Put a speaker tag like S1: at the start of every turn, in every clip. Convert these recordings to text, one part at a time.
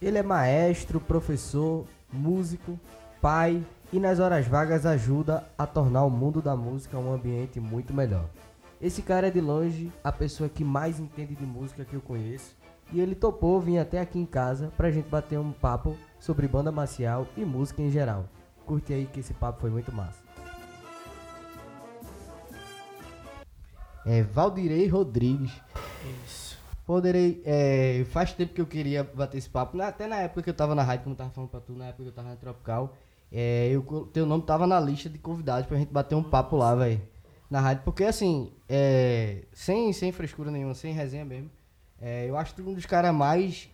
S1: Ele é maestro, professor, músico, pai e nas horas vagas ajuda a tornar o mundo da música um ambiente muito melhor. Esse cara é de longe a pessoa que mais entende de música que eu conheço e ele topou vir até aqui em casa pra gente bater um papo sobre banda marcial e música em geral. Curte aí que esse papo foi muito massa. É Valdirei Rodrigues.
S2: Isso.
S1: Poderei. É, faz tempo que eu queria bater esse papo. na- Até na época que eu tava na rádio, como eu tava falando pra tu, na época que eu tava na Tropical. É, eu, teu nome tava na lista de convidados pra gente bater um papo lá, velho. Na rádio. Porque assim, é, sem, sem frescura nenhuma, sem resenha mesmo. é, eu acho tu um dos caras mais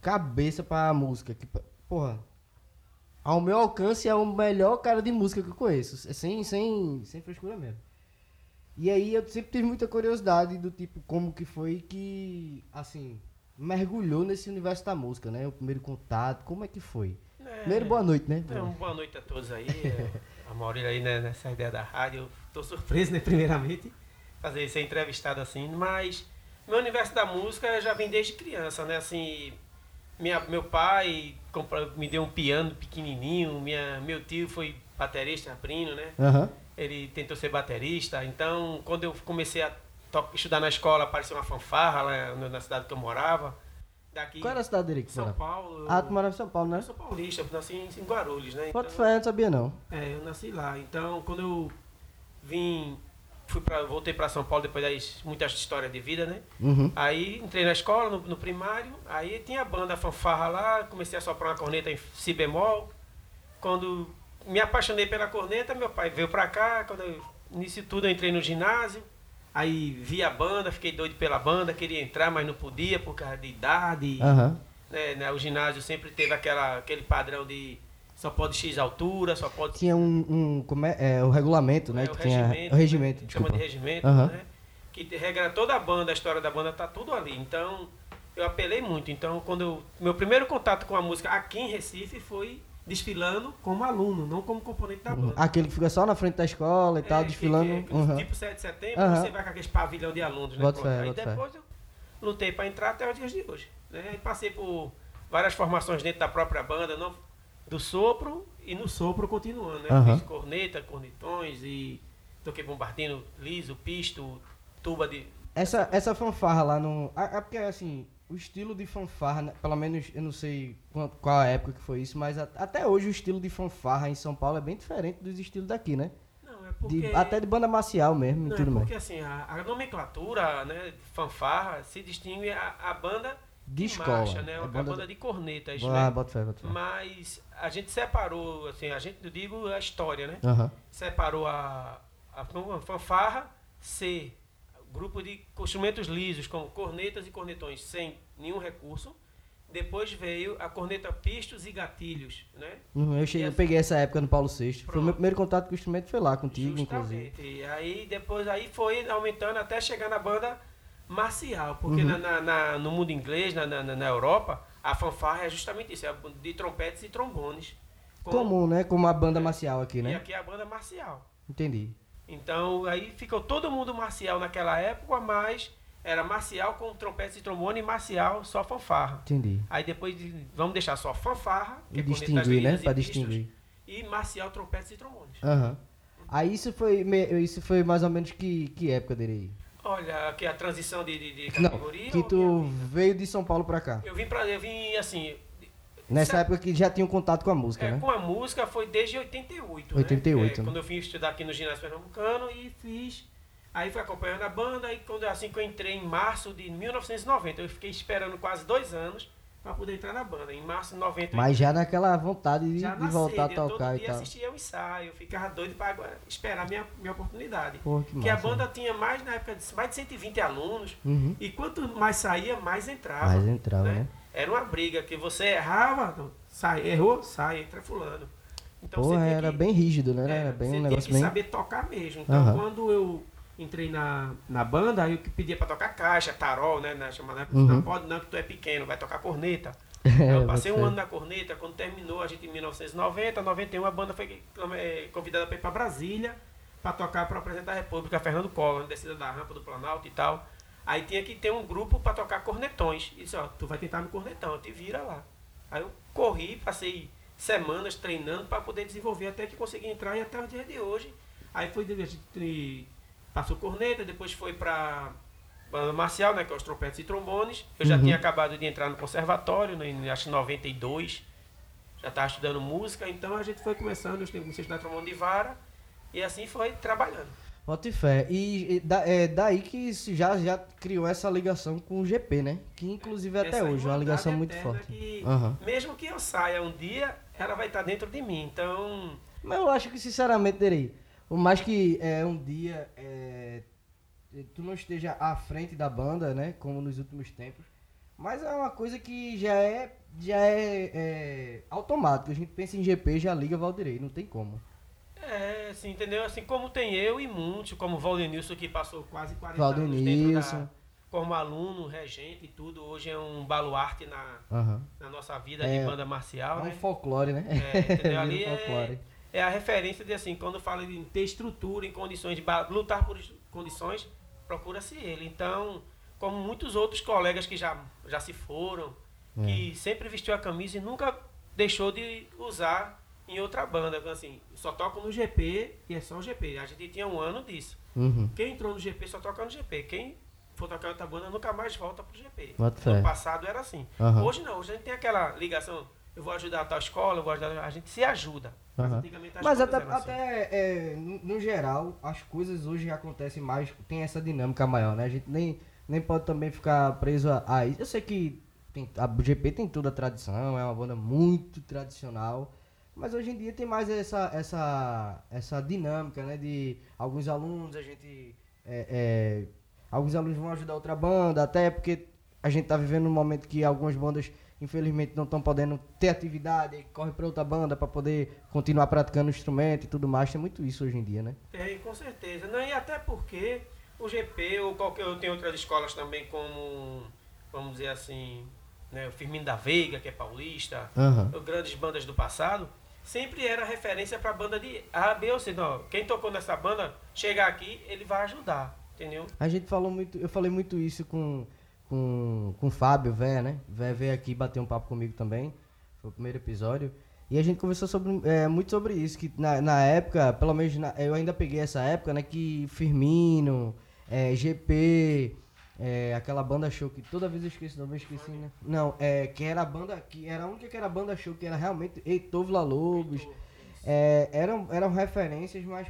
S1: cabeça pra música. Que, porra. Ao meu alcance é o melhor cara de música que eu conheço. é Sem, sem, sem frescura mesmo. E aí eu sempre tive muita curiosidade do tipo, como que foi que, assim, mergulhou nesse universo da música, né? O primeiro contato, como é que foi?
S2: É,
S1: Primeiro, boa noite, né?
S2: Então, boa noite a todos aí. É, a Maurília aí né, nessa ideia da rádio. Eu tô surpreso, né, primeiramente, fazer ser entrevistado assim, mas meu universo da música eu já vem desde criança, né? Assim, minha, meu pai comprou, me deu um piano pequenininho, minha, meu tio foi baterista, abrindo, né?
S1: Aham.
S2: Ele tentou ser baterista, então quando eu comecei a estudar na escola, apareceu uma fanfarra lá na cidade que eu morava. Daqui,
S1: Qual era a cidade dele que
S2: São
S1: morava?
S2: Paulo.
S1: Ah, tu morava em São Paulo, né?
S2: Eu sou paulista, eu nasci em em Guarulhos, né? Então-
S1: fé, eu não sabia não.
S2: é, eu nasci lá. Então, quando eu vim, fui pra, voltei para São Paulo depois das muitas histórias de vida, né?
S1: Uhum.
S2: Aí entrei na escola, no, no primário, aí tinha a banda fanfarra lá, comecei a soprar uma corneta em si bemol. Quando me apaixonei pela corneta, meu pai veio pra cá, quando eu, nisso tudo eu entrei no ginásio, aí vi a banda, fiquei doido pela banda, queria entrar, mas não podia por causa de idade.
S1: Aham.
S2: né, né, o ginásio sempre teve aquela, aquele padrão de só pode X altura, só pode
S1: Tinha um, um como é, é, o regulamento, né?
S2: é,
S1: que
S2: o
S1: tinha,
S2: regimento,
S1: o regimento,
S2: né, chama de regimento,
S1: Aham.
S2: né? Que regra toda a banda, a história da banda tá tudo ali. Então, eu apelei muito. Então, quando eu, meu primeiro contato com a música aqui em Recife foi desfilando como aluno, não como componente da banda.
S1: Aquele que fica só na frente da escola e tal,
S2: É, que-
S1: desfilando.
S2: que-
S1: Uhum.
S2: Tipo 7 de setembro,
S1: Aham.
S2: você vai com aqueles pavilhão de alunos, né?
S1: Fé,
S2: Aí
S1: bota fé.
S2: depois eu lutei para entrar até os dias de hoje. Né? Passei por várias formações dentro da própria banda, não, do sopro e no sopro continuando, né?
S1: Aham.
S2: Fiz corneta, cornetões e toquei bombardino liso, pisto, tuba de.
S1: Essa, essa fanfarra lá no. É porque assim, o estilo de fanfarra, né, pelo menos eu não sei qual, qual a época que foi isso, mas a- até hoje o estilo de fanfarra em São Paulo é bem diferente dos estilos daqui, né?
S2: Não, é porque.
S1: De- até de banda marcial mesmo
S2: não,
S1: e tudo
S2: é
S1: mais.
S2: porque assim, a, a nomenclatura, né, de fanfarra, se distingue a, a banda
S1: De escola.
S2: marcha, né?
S1: É
S2: a
S1: banda-
S2: banda de cornetas,
S1: Ah,
S2: né?
S1: bota fé, bota fé.
S2: Mas a gente separou, assim, a gente, eu digo a história, né? Separou a, a fan- fanfarra ser grupo de instrumentos lisos, como cornetas e cornetões, sem nenhum recurso. Depois veio a corneta pistos e gatilhos, né?
S1: Uhum, eu, cheguei,
S2: E
S1: eu peguei essa época no Paulo VI. Foi o meu primeiro contato com o instrumento foi lá contigo, inclusive.
S2: Justamente. E aí depois aí foi aumentando até chegar na banda marcial, porque
S1: Uhum.
S2: na, na- na- no mundo inglês, na, na, na Europa, a fanfarra é justamente isso, é de trompetes e trombones. Com-
S1: Comum, né? Como a banda marcial aqui,
S2: E
S1: né?
S2: aqui é a banda marcial.
S1: Entendi.
S2: Então aí ficou todo mundo marcial naquela época, mas era marcial com trompetes e trombone e marcial só fanfarra.
S1: Entendi.
S2: Aí depois de- vamos deixar só fanfarra, que
S1: E
S2: é cornetas
S1: distinguir, né?
S2: e pistos,
S1: distinguir.
S2: E marcial, trompetes e trombones.
S1: Aham. Aí isso foi, isso foi mais ou menos que, que época dele aí?
S2: Olha, aqui a transição de, de, de
S1: Não,
S2: categoria.
S1: que
S2: ou
S1: tu veio de São Paulo pra cá.
S2: Eu vim pra. Eu vim assim.
S1: Nessa
S2: Sa-
S1: época que já tinha um contato com a música,
S2: é,
S1: né?
S2: com a música foi desde 88.
S1: 88,
S2: Né? É,
S1: né?
S2: quando eu vim estudar aqui no ginásio pernambucano e fiz. Aí fui acompanhando a banda e quando assim que eu entrei em março de 1990, eu fiquei esperando quase dois anos para poder entrar na banda. Em março de 90
S1: Mas já naquela vontade de,
S2: já
S1: de voltar a
S2: sede, eu
S1: tocar
S2: todo
S1: e
S2: dia
S1: tal.
S2: assistia o ensaio, eu ficava doido para esperar minha, minha oportunidade.
S1: Porra, que
S2: Porque a
S1: massa,
S2: banda tinha mais na época de mais de 120 alunos
S1: Uhum.
S2: e quanto mais saía, mais entrava.
S1: Mais entrava, né?
S2: Era uma briga que você errava, sai, errou, sai, entra fulano. Então
S1: Porra, era
S2: que-
S1: bem rígido, né?
S2: é,
S1: Era bem
S2: você
S1: um
S2: tinha
S1: negócio
S2: que
S1: bem.
S2: saber tocar mesmo. Então
S1: Aham.
S2: quando eu entrei na, na banda, aí eu que pedia pra tocar caixa, tarol, né? Na, chamada,
S1: Uhum.
S2: Não pode não, que tu é pequeno, vai tocar corneta.
S1: É,
S2: eu passei um
S1: bota
S2: ano na corneta, quando terminou a gente em 1990, 91, a banda foi eh, convidada para ir para Brasília para tocar para apresentar a República, Fernando Collor, descida da rampa do Planalto e tal. Aí tinha que ter um grupo para tocar cornetões. Isso, ó, tu vai tentar no cornetão, te vira lá. Aí eu corri, passei semanas treinando para poder desenvolver até que consegui entrar e até o dia de hoje. Aí foi gente passou corneta, depois foi para banda marcial, né, que é os trompetes e trombones. Eu já
S1: Uhum.
S2: tinha acabado de entrar no conservatório, né, em acho que 92. Já estava estudando música, então a gente foi começando, eu comecei a estudar trombone de vara e assim foi trabalhando.
S1: Bote fé. E, e da- é daí que já, já criou essa ligação com o GP, né? Que inclusive até
S2: Essa
S1: hoje é uma ligação muito forte.
S2: que,
S1: Aham.
S2: Mesmo que eu saia um dia, ela vai estar dentro de mim. Então,
S1: Mas eu acho que, sinceramente, Derei, por mais que é, um dia é, tu não esteja à frente da banda, né? Como nos últimos tempos, mas é uma coisa que já é, já é, é automático. A gente pensa em GP, já liga Valdirei, não tem como.
S2: É, assim, entendeu? Assim como tem eu e muitos, como o Valdenilson, que passou quase 40 anos dentro
S1: Valdenilson.
S2: da, como aluno, regente e tudo. Hoje é um baluarte na,
S1: Aham.
S2: na nossa vida
S1: É,
S2: de banda marcial,
S1: É um
S2: né?
S1: folclore, né?
S2: É, entendeu? Ali
S1: Vira um
S2: é,
S1: folclore.
S2: é a referência de assim, quando fala em ter estrutura, em condições de lutar por es- condições, procura-se ele. Então, como muitos outros colegas que já, já se foram,
S1: É.
S2: que sempre vestiu a camisa e nunca deixou de usar em outra banda. Assim, só toca no GP e é só o GP. A gente tinha um ano disso.
S1: Uhum.
S2: Quem entrou no GP só toca no GP. Quem for tocar em outra banda nunca mais volta pro GP. No passado era assim.
S1: Aham.
S2: Hoje não, hoje a gente tem aquela ligação. Eu vou ajudar a tal escola, eu vou ajudar. A gente se ajuda. As
S1: Mas até,
S2: assim.
S1: até é, no, no geral, as coisas hoje acontecem mais, tem essa dinâmica maior, né? A gente nem, nem pode também ficar preso a, a isso. Eu sei que tem, a GP tem toda a tradição, é uma banda muito tradicional, mas hoje em dia tem mais essa, essa, essa dinâmica, né? De alguns alunos, a gente. é, é, alguns alunos vão ajudar outra banda, até porque a gente tá vivendo um momento que algumas bandas infelizmente não estão podendo ter atividade, corre para outra banda para poder continuar praticando o instrumento e tudo mais. Tem muito isso hoje em dia, né?
S2: Tem, com certeza. Não, e até porque o GP ou qualquer. Eu tenho outras escolas também, como, vamos dizer assim, né, o Firmino da Veiga, que é paulista, ou grandes bandas do passado, sempre era referência para banda de A, B ou C. Não, quem tocou nessa banda, chegar aqui, ele vai ajudar. Entendeu?
S1: A gente falou muito, eu falei muito isso com, com, com o Fábio, Vé, né? Vé veio aqui bater um papo comigo também. Foi o primeiro episódio. E a gente conversou sobre, é, muito sobre isso, que na, na época, pelo menos na- eu ainda peguei essa época, né? Que Firmino, é, GP, é, aquela banda show que toda vez eu esqueço, vez eu esqueci, né? Não, é, que era a banda, que era a única que era banda show, que era realmente Heitor Villa Lobos, é, eram, eram referências, mas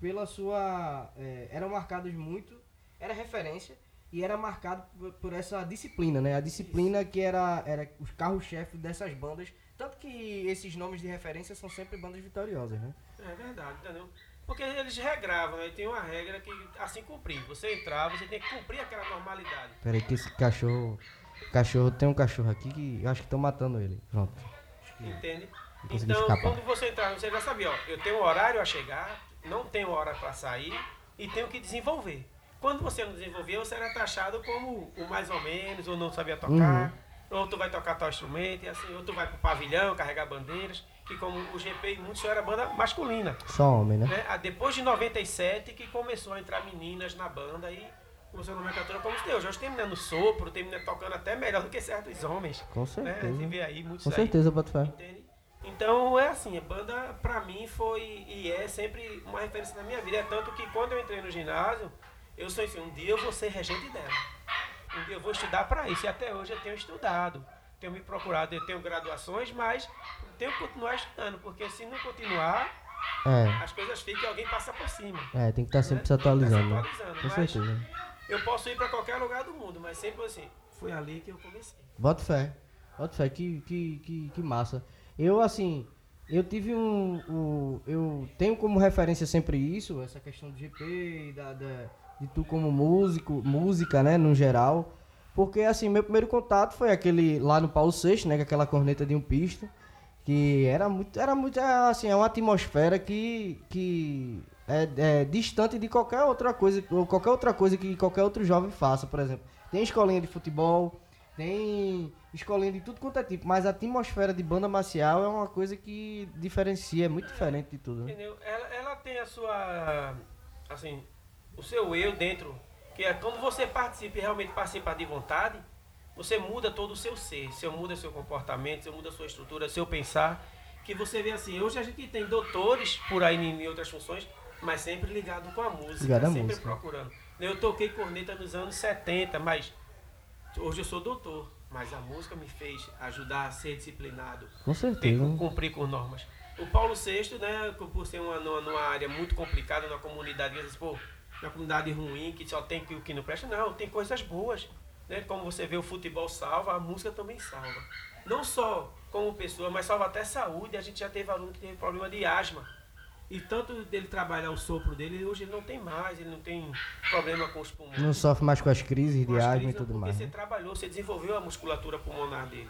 S1: pela sua. é, eram marcados muito. Era referência e era marcado por, por essa disciplina, né? A disciplina que era, era os carros-chefes dessas bandas. Tanto que esses nomes de referência são sempre bandas vitoriosas, né?
S2: É verdade, entendeu? Porque eles regravam, né? Tem uma regra que, assim cumprir. Você entrar, você tem que cumprir aquela normalidade.
S1: Peraí que esse cachorro. Cachorro, tem um cachorro aqui que eu acho que estão matando ele. Pronto.
S2: Entende? Então,
S1: escapar.
S2: quando você entrar, você já sabia, ó, eu tenho um horário a chegar, não tenho hora para sair e tenho que desenvolver. Quando você não desenvolver, você era taxado como o mais ou menos, ou não sabia tocar, ou tu vai tocar tal instrumento, e assim, ou tu vai pro pavilhão, carregar bandeiras, que como o GP muito era banda masculina.
S1: Só homem, né?
S2: Né? Ah, Depois de 97 que começou a entrar meninas na banda e começou a nomenclatura como os teus. Hoje tem menina no sopro, tem menina tocando até melhor do que certos homens.
S1: Com
S2: Né?
S1: certeza.
S2: Gente vê aí muitos
S1: Com
S2: aí.
S1: certeza, Botafé.
S2: Entende? Então é assim, a banda pra mim foi e é sempre uma referência na minha vida. É tanto que quando eu entrei no ginásio, eu sou assim, um dia eu vou ser regente dela. Um dia eu vou estudar pra isso. E até hoje eu tenho estudado. Tenho me procurado, eu tenho graduações, mas tenho que continuar estudando, porque se não continuar,
S1: É.
S2: as coisas ficam e alguém passa por cima.
S1: É, tem que estar sempre
S2: né?
S1: se atualizando, né?
S2: estar se atualizando,
S1: Com certeza.
S2: Eu posso ir pra qualquer lugar do mundo, mas sempre assim, foi ali que eu comecei.
S1: Bota fé. Bota fé, que, que, que, que massa. Eu, assim, eu tive um, um- Eu tenho como referência sempre isso, essa questão do GP e da, da- de tu como músico, música, né, no geral. Porque, assim, meu primeiro contato foi aquele lá no Paulo VI, né, com aquela corneta de um pisto. Que era muito, era muito, é, assim, é uma atmosfera que, que é, é distante de qualquer outra coisa, ou qualquer outra coisa que qualquer outro jovem faça, por exemplo. Tem escolinha de futebol, tem escolinha de tudo quanto é tipo, mas a atmosfera de banda marcial é uma coisa que diferencia, é muito diferente de tudo. Né?
S2: Entendeu? Ela, ela tem a sua. Assim, o seu eu dentro. Que é quando você participa e realmente participa de vontade, você muda todo o seu ser, você muda seu comportamento, você muda sua estrutura, seu pensar, que você vê assim, hoje a gente tem doutores por aí em outras funções, mas sempre ligado com a música,
S1: Ligado
S2: sempre
S1: música.
S2: procurando. Eu toquei corneta nos anos 70, mas hoje eu sou doutor, mas a música me fez ajudar a ser disciplinado,
S1: Com
S2: ter,
S1: certeza. né?
S2: cumprir com normas. O Paulo VI, né, por ser uma, numa, área muito complicada, numa comunidade, às vezes, pô, uma comunidade ruim, que só tem o que não presta, não, tem coisas boas. Né? Como você vê, o futebol salva, a música também salva. Não só como pessoa, mas salva até saúde. A gente já teve aluno que teve problema de asma. E tanto dele trabalhar o sopro dele, hoje ele não tem mais, ele não tem problema com os pulmões.
S1: Não sofre mais com as crises
S2: Com
S1: de
S2: as
S1: asma e tudo
S2: porque
S1: mais.
S2: você
S1: né?
S2: trabalhou, você desenvolveu a musculatura pulmonar dele.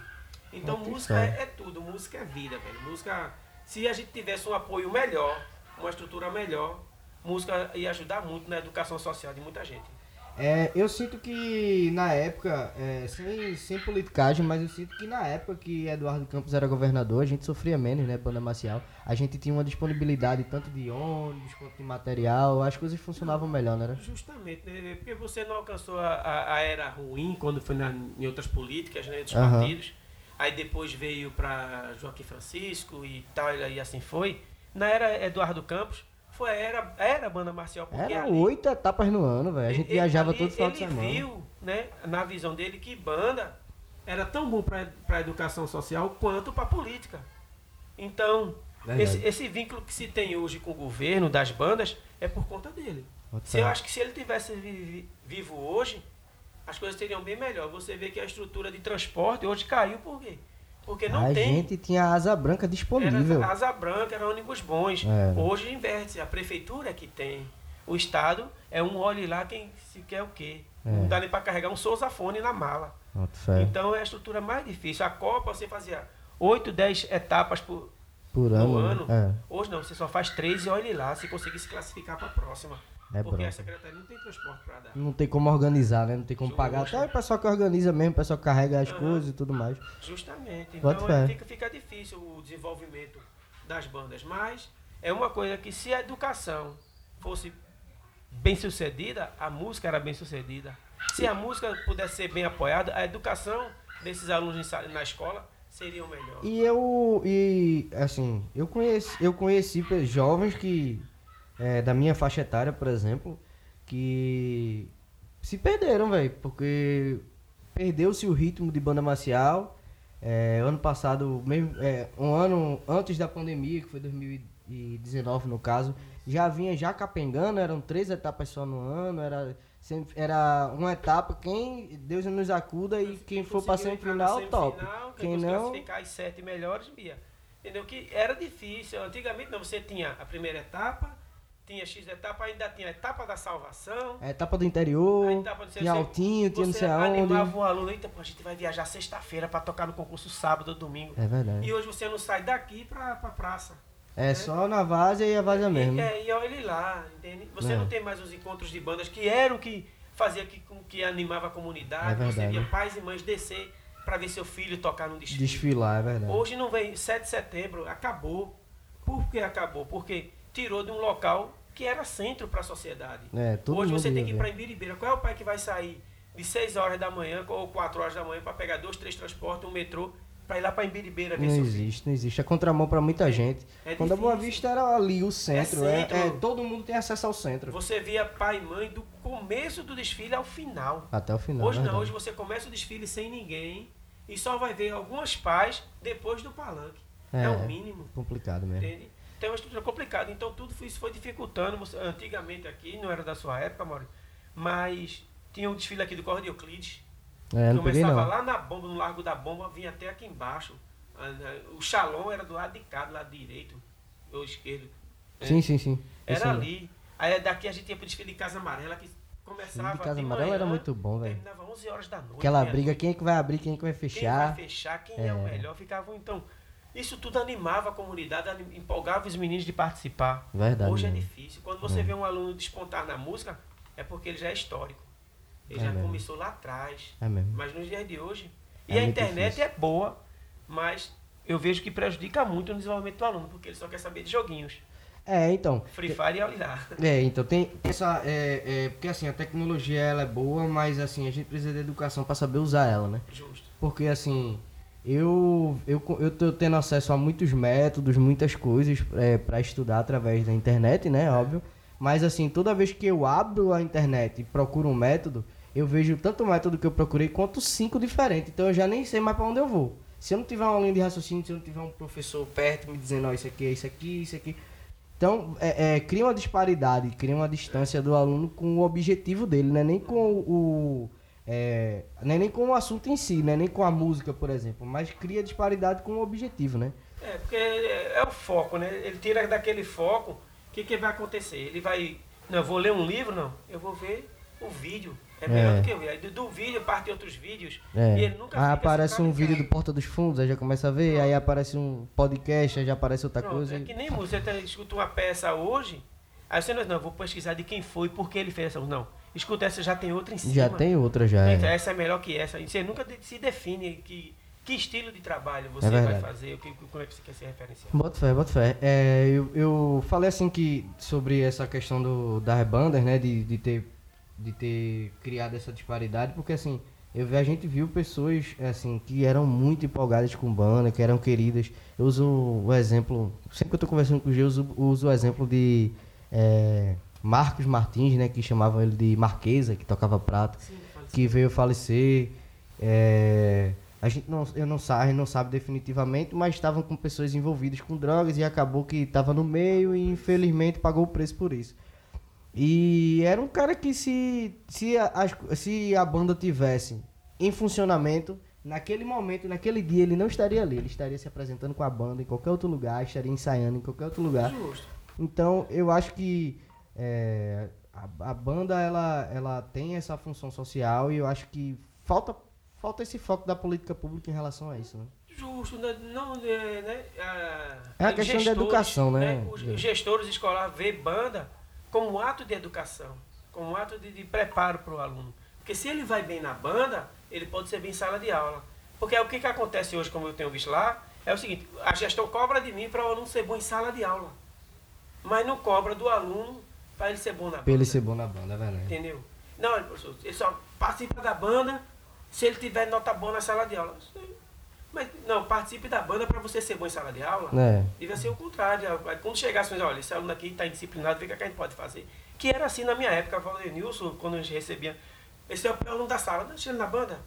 S2: Então música é, é tudo, música é vida, velho. Música, se a gente tivesse um apoio melhor, uma estrutura melhor, música ia ajudar muito na educação social de muita gente.
S1: É, eu sinto que na época, é, sem, sem politicagem, mas eu sinto que na época que Eduardo Campos era governador, a gente sofria menos, né, banda marcial. A gente tinha uma disponibilidade tanto de ônibus quanto de material, as coisas funcionavam melhor, né?
S2: Justamente, né? porque você não alcançou a, a, a era ruim quando foi na, em outras políticas, né, dos
S1: Aham.
S2: partidos. Aí depois veio para Joaquim Francisco e tal, e assim foi. Na era Eduardo Campos, foi era, era banda marcial, porque
S1: Era
S2: ali-
S1: oito etapas no ano, velho. A gente
S2: Ele-
S1: viajava
S2: ali
S1: todo final de
S2: Ele
S1: semana.
S2: viu, né, na visão dele, que banda era tão bom para a educação social quanto para a política. Então, esse, esse vínculo que se tem hoje com o governo, das bandas, é por conta dele. Se eu acho que se ele tivesse vi- vivo hoje, as coisas seriam bem melhor. Você vê que a estrutura de transporte hoje caiu por quê? Porque não
S1: a
S2: tem
S1: gente tinha asa branca disponível.
S2: era asa branca, era ônibus bons.
S1: É.
S2: Hoje inverte, a prefeitura é que tem. O Estado é um olhe lá quem se quer o quê.
S1: É.
S2: Não dá nem para carregar um sousafone na mala. Então é a estrutura mais difícil. A Copa você fazia 8, 10 etapas por,
S1: Por
S2: no
S1: ano.
S2: ano.
S1: né?
S2: Hoje não, você só faz três e olhe lá se conseguir se classificar para a próxima.
S1: É
S2: porque
S1: bronca.
S2: a secretaria não tem transporte para dar.
S1: Não tem como organizar, né? Não tem como
S2: Justo.
S1: pagar. Até o pessoal que organiza mesmo, o pessoal que carrega as
S2: Aham.
S1: coisas e tudo mais.
S2: Justamente. Então é, fica, fica difícil o desenvolvimento das bandas. Mas é uma coisa que se a educação fosse bem sucedida, a música era bem sucedida. Se a música pudesse ser bem apoiada, a educação desses alunos na escola seria o melhor.
S1: E eu, e assim, eu conheci, eu conheci jovens que, é, da minha faixa etária, por exemplo, que se perderam, velho, porque perdeu-se o ritmo de banda marcial. É, ano passado, mesmo, é, um ano antes da pandemia, que foi 2019 no caso, já vinha já capengando, eram três etapas só no ano, era, sempre, era uma etapa, quem Deus nos acuda e quem for
S2: na
S1: semifinal, top.
S2: semifinal,
S1: Quem
S2: fosse
S1: não,
S2: classificar as sete melhores, via. Entendeu? Que era difícil. Antigamente não, você tinha a primeira etapa, tinha X etapa, ainda tinha a etapa da salvação.
S1: a etapa do interior,
S2: a etapa de
S1: tinha altinho, tinha não
S2: você
S1: sei aonde.
S2: animava o aluno, eita, pô, a gente vai viajar sexta-feira para tocar no concurso sábado ou domingo.
S1: É verdade.
S2: E hoje você não sai daqui pra, pra praça.
S1: É só na várzea e a várzea mesmo.
S2: E, é, e olha ele lá, entende? Você
S1: É.
S2: não tem mais os encontros de bandas que eram que fazia que, com que animava a
S1: É
S2: comunidade. você
S1: verdade.
S2: via pais e mães descer para ver seu filho tocar no desfile.
S1: Desfilar, é verdade.
S2: Hoje não vem, 7 de setembro, acabou. Por que acabou? Porque tirou de um local que era centro para a sociedade.
S1: É,
S2: Hoje você tem que ir para Imbiribeira. Qual é o pai que vai sair de 6 horas da manhã ou 4 horas da manhã para pegar dois, três transportes, um metrô, para ir lá para Imbiribeira ver
S1: Não existe, não existe. É contramão pra muita gente.
S2: É
S1: Quando a Boa. Vista era ali, o centro. É
S2: centro.
S1: é, todo mundo tem acesso ao centro.
S2: Você via pai e mãe do começo do desfile ao final.
S1: Até o final.
S2: hoje não,
S1: verdade.
S2: hoje você começa o desfile sem ninguém e só vai ver algumas pais depois do palanque. É,
S1: É.
S2: o mínimo.
S1: Complicado mesmo.
S2: Entende? É uma estrutura complicada. Então tudo isso foi dificultando. Antigamente aqui, não era da sua época, Mauro, mas tinha um desfile aqui do Corre de Euclides.
S1: É, peguei
S2: Começava
S1: não.
S2: lá na bomba, no Largo da Bomba, vinha até aqui embaixo. Ah, né, O Shalom era do lado de cá, do lado direito, ou esquerdo. né?
S1: Sim, sim, sim.
S2: Era ali. Aí daqui a gente ia pro desfile de Casa Amarela, que começava
S1: de Casa
S2: de
S1: Amarela
S2: manhã,
S1: era muito bom, velho.
S2: Terminava 11 horas da noite.
S1: Aquela briga, quem é que vai abrir, quem é que vai
S2: Quem
S1: fechar.
S2: vai fechar, quem é. o
S1: É.
S2: melhor, ficava então. Isso tudo animava a comunidade, empolgava os meninos de participar.
S1: Verdade.
S2: Hoje é difícil. Quando você
S1: É.
S2: vê um aluno despontar na música, é porque ele já é histórico. Ele
S1: É
S2: já
S1: mesmo.
S2: começou lá atrás.
S1: É.
S2: Mas nos dias de hoje.
S1: É
S2: E a internet
S1: difícil.
S2: é boa, mas eu vejo que prejudica muito o desenvolvimento do aluno, porque ele só quer saber de joguinhos.
S1: É, então.
S2: Free Fire e olhar.
S1: É, então tem essa. É, é, porque assim, a tecnologia ela é boa, mas assim, a gente precisa de educação para saber usar ela, né?
S2: Justo.
S1: Porque assim, eu, eu, eu tô tendo acesso a muitos métodos, muitas coisas é, para estudar através da internet, né? Óbvio. Mas assim, toda vez que eu abro a internet e procuro um método, eu vejo tanto o método que eu procurei quanto cinco diferentes. Então eu já nem sei mais para onde eu vou. Se eu não tiver uma linha de raciocínio, se eu não tiver um professor perto me dizendo, ó, isso aqui é isso aqui, isso aqui. Então, é, é, cria uma disparidade, cria uma distância do aluno com o objetivo dele, né? Nem com o. É, não é nem com o assunto em si, né? Nem com a música, por exemplo. Mas cria disparidade com o objetivo, né?
S2: É, porque é, é o foco, né? Ele tira daquele foco, o que, que vai acontecer? Ele vai. Não, eu vou ler um livro, não. Eu vou ver o vídeo. É melhor
S1: É.
S2: do que eu ver. Aí do, do vídeo parte outros vídeos.
S1: É.
S2: E ele nunca
S1: Aí aparece um vídeo do Porta dos Fundos, aí já começa a ver, aí aparece um podcast, aí já aparece outra
S2: Pronto,
S1: coisa.
S2: é que nem música. Você tá- escuta uma peça hoje, aí você não, não, vou pesquisar de quem foi, por que ele fez essa. Não. Escuta essa, já tem outra em cima.
S1: Já tem outra já.
S2: Então,
S1: É.
S2: essa é melhor que essa. Você nunca se define que, que estilo de trabalho você
S1: É
S2: vai fazer, o que, como é que você quer se referenciar.
S1: Bota fé, bota fé. É, eu, eu falei assim que sobre essa questão do, das bandas, né? De, de, ter, de ter criado essa disparidade, porque assim, eu, a gente viu pessoas assim que eram muito empolgadas com banda, que eram queridas. Eu uso o exemplo, sempre que eu tô conversando com o G, eu uso, uso o exemplo de é, Marcos Martins, né? Que chamavam ele de Marquesa, que tocava prato que veio falecer. é, a gente não, eu não sabe, a gente não sabe definitivamente, mas estavam com pessoas envolvidas com drogas e acabou que estava no meio e infelizmente pagou o preço por isso. E era um cara que se, se, a, se a banda tivesse em funcionamento, naquele momento, naquele dia, ele não estaria ali. Ele estaria se apresentando com a banda em qualquer outro lugar, estaria ensaiando em qualquer outro lugar. Então, eu acho que é, a, a banda ela, ela tem essa função social e eu acho que falta, falta esse foco da política pública em relação a isso, né?
S2: Justo, né? não, é, né? a-
S1: É a
S2: os
S1: questão da
S2: gestores,
S1: educação, né?
S2: Os gestores escolares vê banda como um ato de educação, como um ato de, de preparo para o aluno. Porque se ele vai bem na banda, ele pode ser bem em sala de aula. Porque é o que, que acontece hoje, como eu tenho visto lá, é o seguinte, a gestão cobra de mim para o aluno ser bom em sala de aula. Mas não cobra do aluno para ele ser bom na banda.
S1: Pra ele ser bom na banda, é verdade.
S2: Entendeu? Não, ele, professor, ele só participa da banda se ele tiver nota boa na sala de aula. Mas não, participe da banda para você ser bom em sala de aula.
S1: É,
S2: Devia ser o contrário. Quando chegasse, olha, esse aluno aqui está indisciplinado, vê o que, é que a gente pode fazer. Que era assim na minha época, eu falei, Nilson, quando a gente recebia. Esse é o aluno da sala, deixa ele na banda.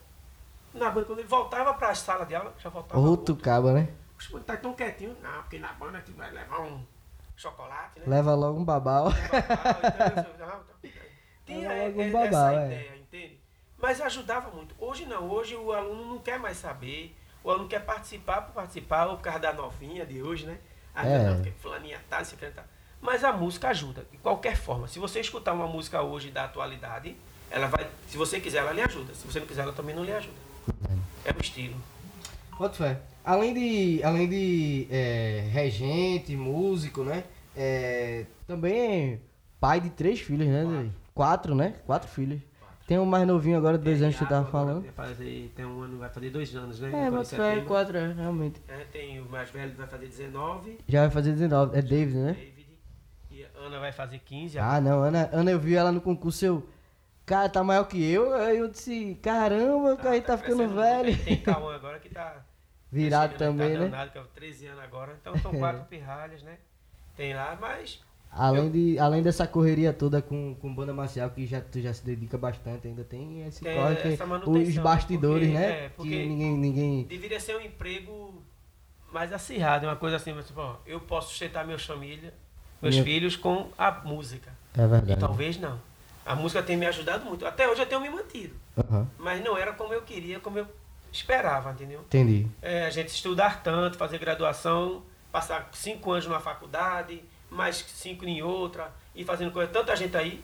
S2: Na banda, quando ele voltava para a sala de aula, já voltava.
S1: outro cabo, né?
S2: Os moleques tá tão quietinho. Não, porque na banda tu vai levar um chocolate, né?
S1: Leva logo um babau.
S2: Tinha
S1: um babau,
S2: essa
S1: é.
S2: ideia, entende? Mas ajudava muito. Hoje não, hoje o aluno não quer mais saber, o aluno quer participar por participar, ou por causa da novinha de hoje, né? Ah,
S1: É.
S2: não, fulaninha tá, que tá. Mas a música ajuda, de qualquer forma. Se você escutar uma música hoje da atualidade, ela vai, se você quiser, ela lhe ajuda. Se você não quiser, ela também não lhe ajuda. É o estilo.
S1: Bota fé. Além de, além de é, regente, músico, né? É, também é pai de três filhos, né?
S2: Quatro.
S1: Quatro, né? Quatro filhos. Tem um mais novinho agora, dois anos que você tava
S2: Thiago agora
S1: falando.
S2: Vai fazer, tem um ano, vai fazer dois anos, né?
S1: É, bota fé,
S2: setembro.
S1: quatro, é, realmente.
S2: É, tem o mais velho vai fazer 19,
S1: Já vai fazer 19, é David, né?
S2: David. E a Ana vai fazer 15.
S1: Ah, não, Ana, Ana eu vi ela no concurso, eu. Cara, tá maior que eu. Aí eu disse, caramba, o cara tá ficando
S2: crescendo muito.
S1: velho.
S2: Tem Cauã agora que tá.
S1: Virado
S2: crescendo,
S1: também,
S2: tá
S1: né?
S2: danado, que é 13 anos agora. Então são quatro pirralhas, né? Tem lá, mas.
S1: Além, de, além dessa correria toda com, com banda marcial, que já, tu já se dedica bastante, ainda tem esse
S2: Tem
S1: corre os
S2: né?
S1: bastidores,
S2: Porque-
S1: né?
S2: é, porque-
S1: Que ninguém, ninguém.
S2: Deveria ser um emprego mais acirrado, uma coisa assim, mas, tipo, ó, eu posso sustentar meus família, meus
S1: Minha-
S2: filhos com a música.
S1: É
S2: E
S1: verdade.
S2: talvez não. A música tem me ajudado muito. Até hoje eu tenho me mantido.
S1: Aham,
S2: Mas não era como eu queria, como eu esperava, entendeu?
S1: entendi.
S2: É, a gente estudar tanto, fazer graduação, passar cinco anos numa faculdade, mais cinco em outra, e fazendo coisa. Tanta gente aí.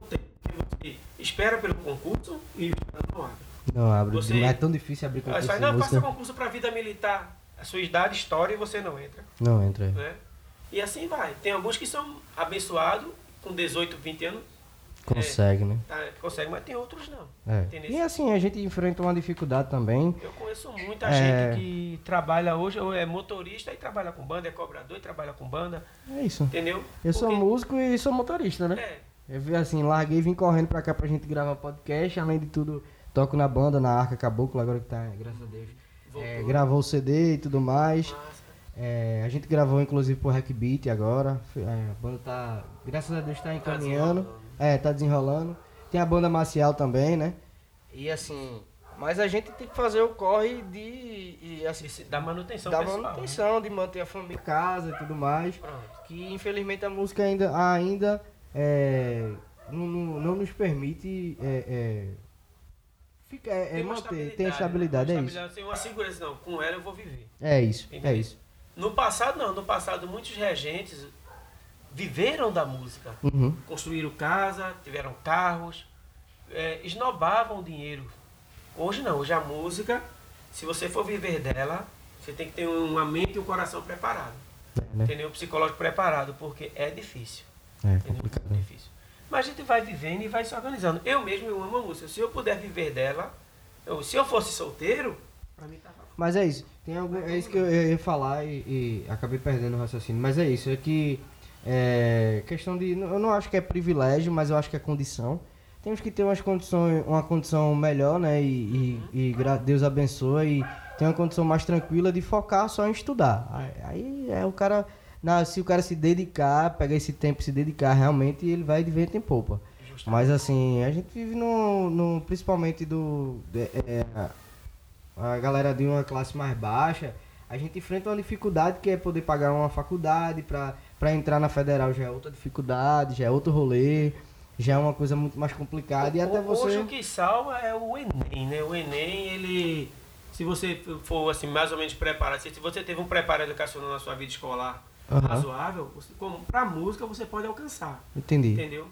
S2: Você espera pelo concurso e não abre.
S1: Não abre.
S2: Você-
S1: Não é tão difícil abrir concurso
S2: você fala,
S1: de
S2: não, faça concurso para vida militar. A sua idade estoura e você não entra.
S1: Não entra.
S2: Né? E assim vai. Tem alguns que são abençoados, com 18, 20 anos,
S1: Consegue, né?
S2: Tá, consegue, mas tem outros não.
S1: É.
S2: Entendeu?
S1: E assim, a gente enfrenta uma dificuldade também.
S2: Eu conheço muita
S1: É.
S2: gente que trabalha hoje, ou é motorista e trabalha com banda, é cobrador e trabalha com banda,
S1: É isso.
S2: entendeu?
S1: Eu sou
S2: Porque-
S1: músico e sou motorista, né?
S2: É,
S1: Eu vi assim, larguei e vim correndo pra cá pra gente gravar podcast. Além de tudo, toco na banda, na Arca Caboclo, agora que tá, graças a Deus. É, gravou o CD e tudo mais. É, a gente gravou inclusive pro Hack Beat agora. É, a banda tá, graças a Deus, tá encaminhando. É, tá desenrolando. Tem a banda marcial também, né? E assim, mas a gente tem que fazer o corre de e, assim,
S2: Esse- Da manutenção
S1: da
S2: pessoal. né?
S1: manutenção, de manter a família em casa e tudo mais.
S2: Pronto.
S1: Que infelizmente a música ainda, ainda é, não, não, não nos permite é, é, fica, é, é
S2: Tem uma
S1: manter, tem
S2: estabilidade,
S1: estabilidade,
S2: né?
S1: é
S2: Uma
S1: isso.
S2: estabilidade, Tem uma segurança, não. Com ela eu vou viver.
S1: É isso, é
S2: Entendeu?
S1: isso.
S2: No passado, não. No passado, muitos regentes viveram da música.
S1: Uhum.
S2: Construíram casa, tiveram carros, é, esnobavam o dinheiro. Hoje não. Hoje a música, se você for viver dela, você tem que ter uma mente e um coração preparado.
S1: É, né?
S2: Entendeu? Um psicológico preparado, porque é difícil.
S1: É complicado.
S2: É difícil. Mas a gente vai vivendo e vai se organizando. Eu mesmo eu amo a música. Se eu puder viver dela, eu- se eu fosse solteiro, pra mim tava.
S1: Mas é isso. Tem algum, é isso que eu ia falar e, e acabei perdendo o raciocínio. Mas é isso, é que é questão de. Eu não acho que é privilégio, mas eu acho que é condição. Temos que ter umas condições, uma condição melhor, né? E, e, e Deus abençoa e tem uma condição mais tranquila de focar só em estudar. Aí, aí é o cara. na- se o cara se dedicar, pegar esse tempo e se dedicar realmente, ele vai de vento em popa. Mas assim, a gente vive no. no principalmente do. é, é, a galera de uma classe mais baixa, a gente enfrenta uma dificuldade que é poder pagar uma faculdade pra, pra entrar na federal já é outra dificuldade, já é outro rolê, já é uma coisa muito mais complicada e até
S2: Ho- Hoje
S1: você.
S2: o que salva é o Enem, né? O Enem, ele. Se você for assim, mais ou menos preparado, se você teve um preparo educacional na sua vida escolar
S1: Aham.
S2: razoável, você, como, pra música você pode alcançar.
S1: Entendi.
S2: Entendeu?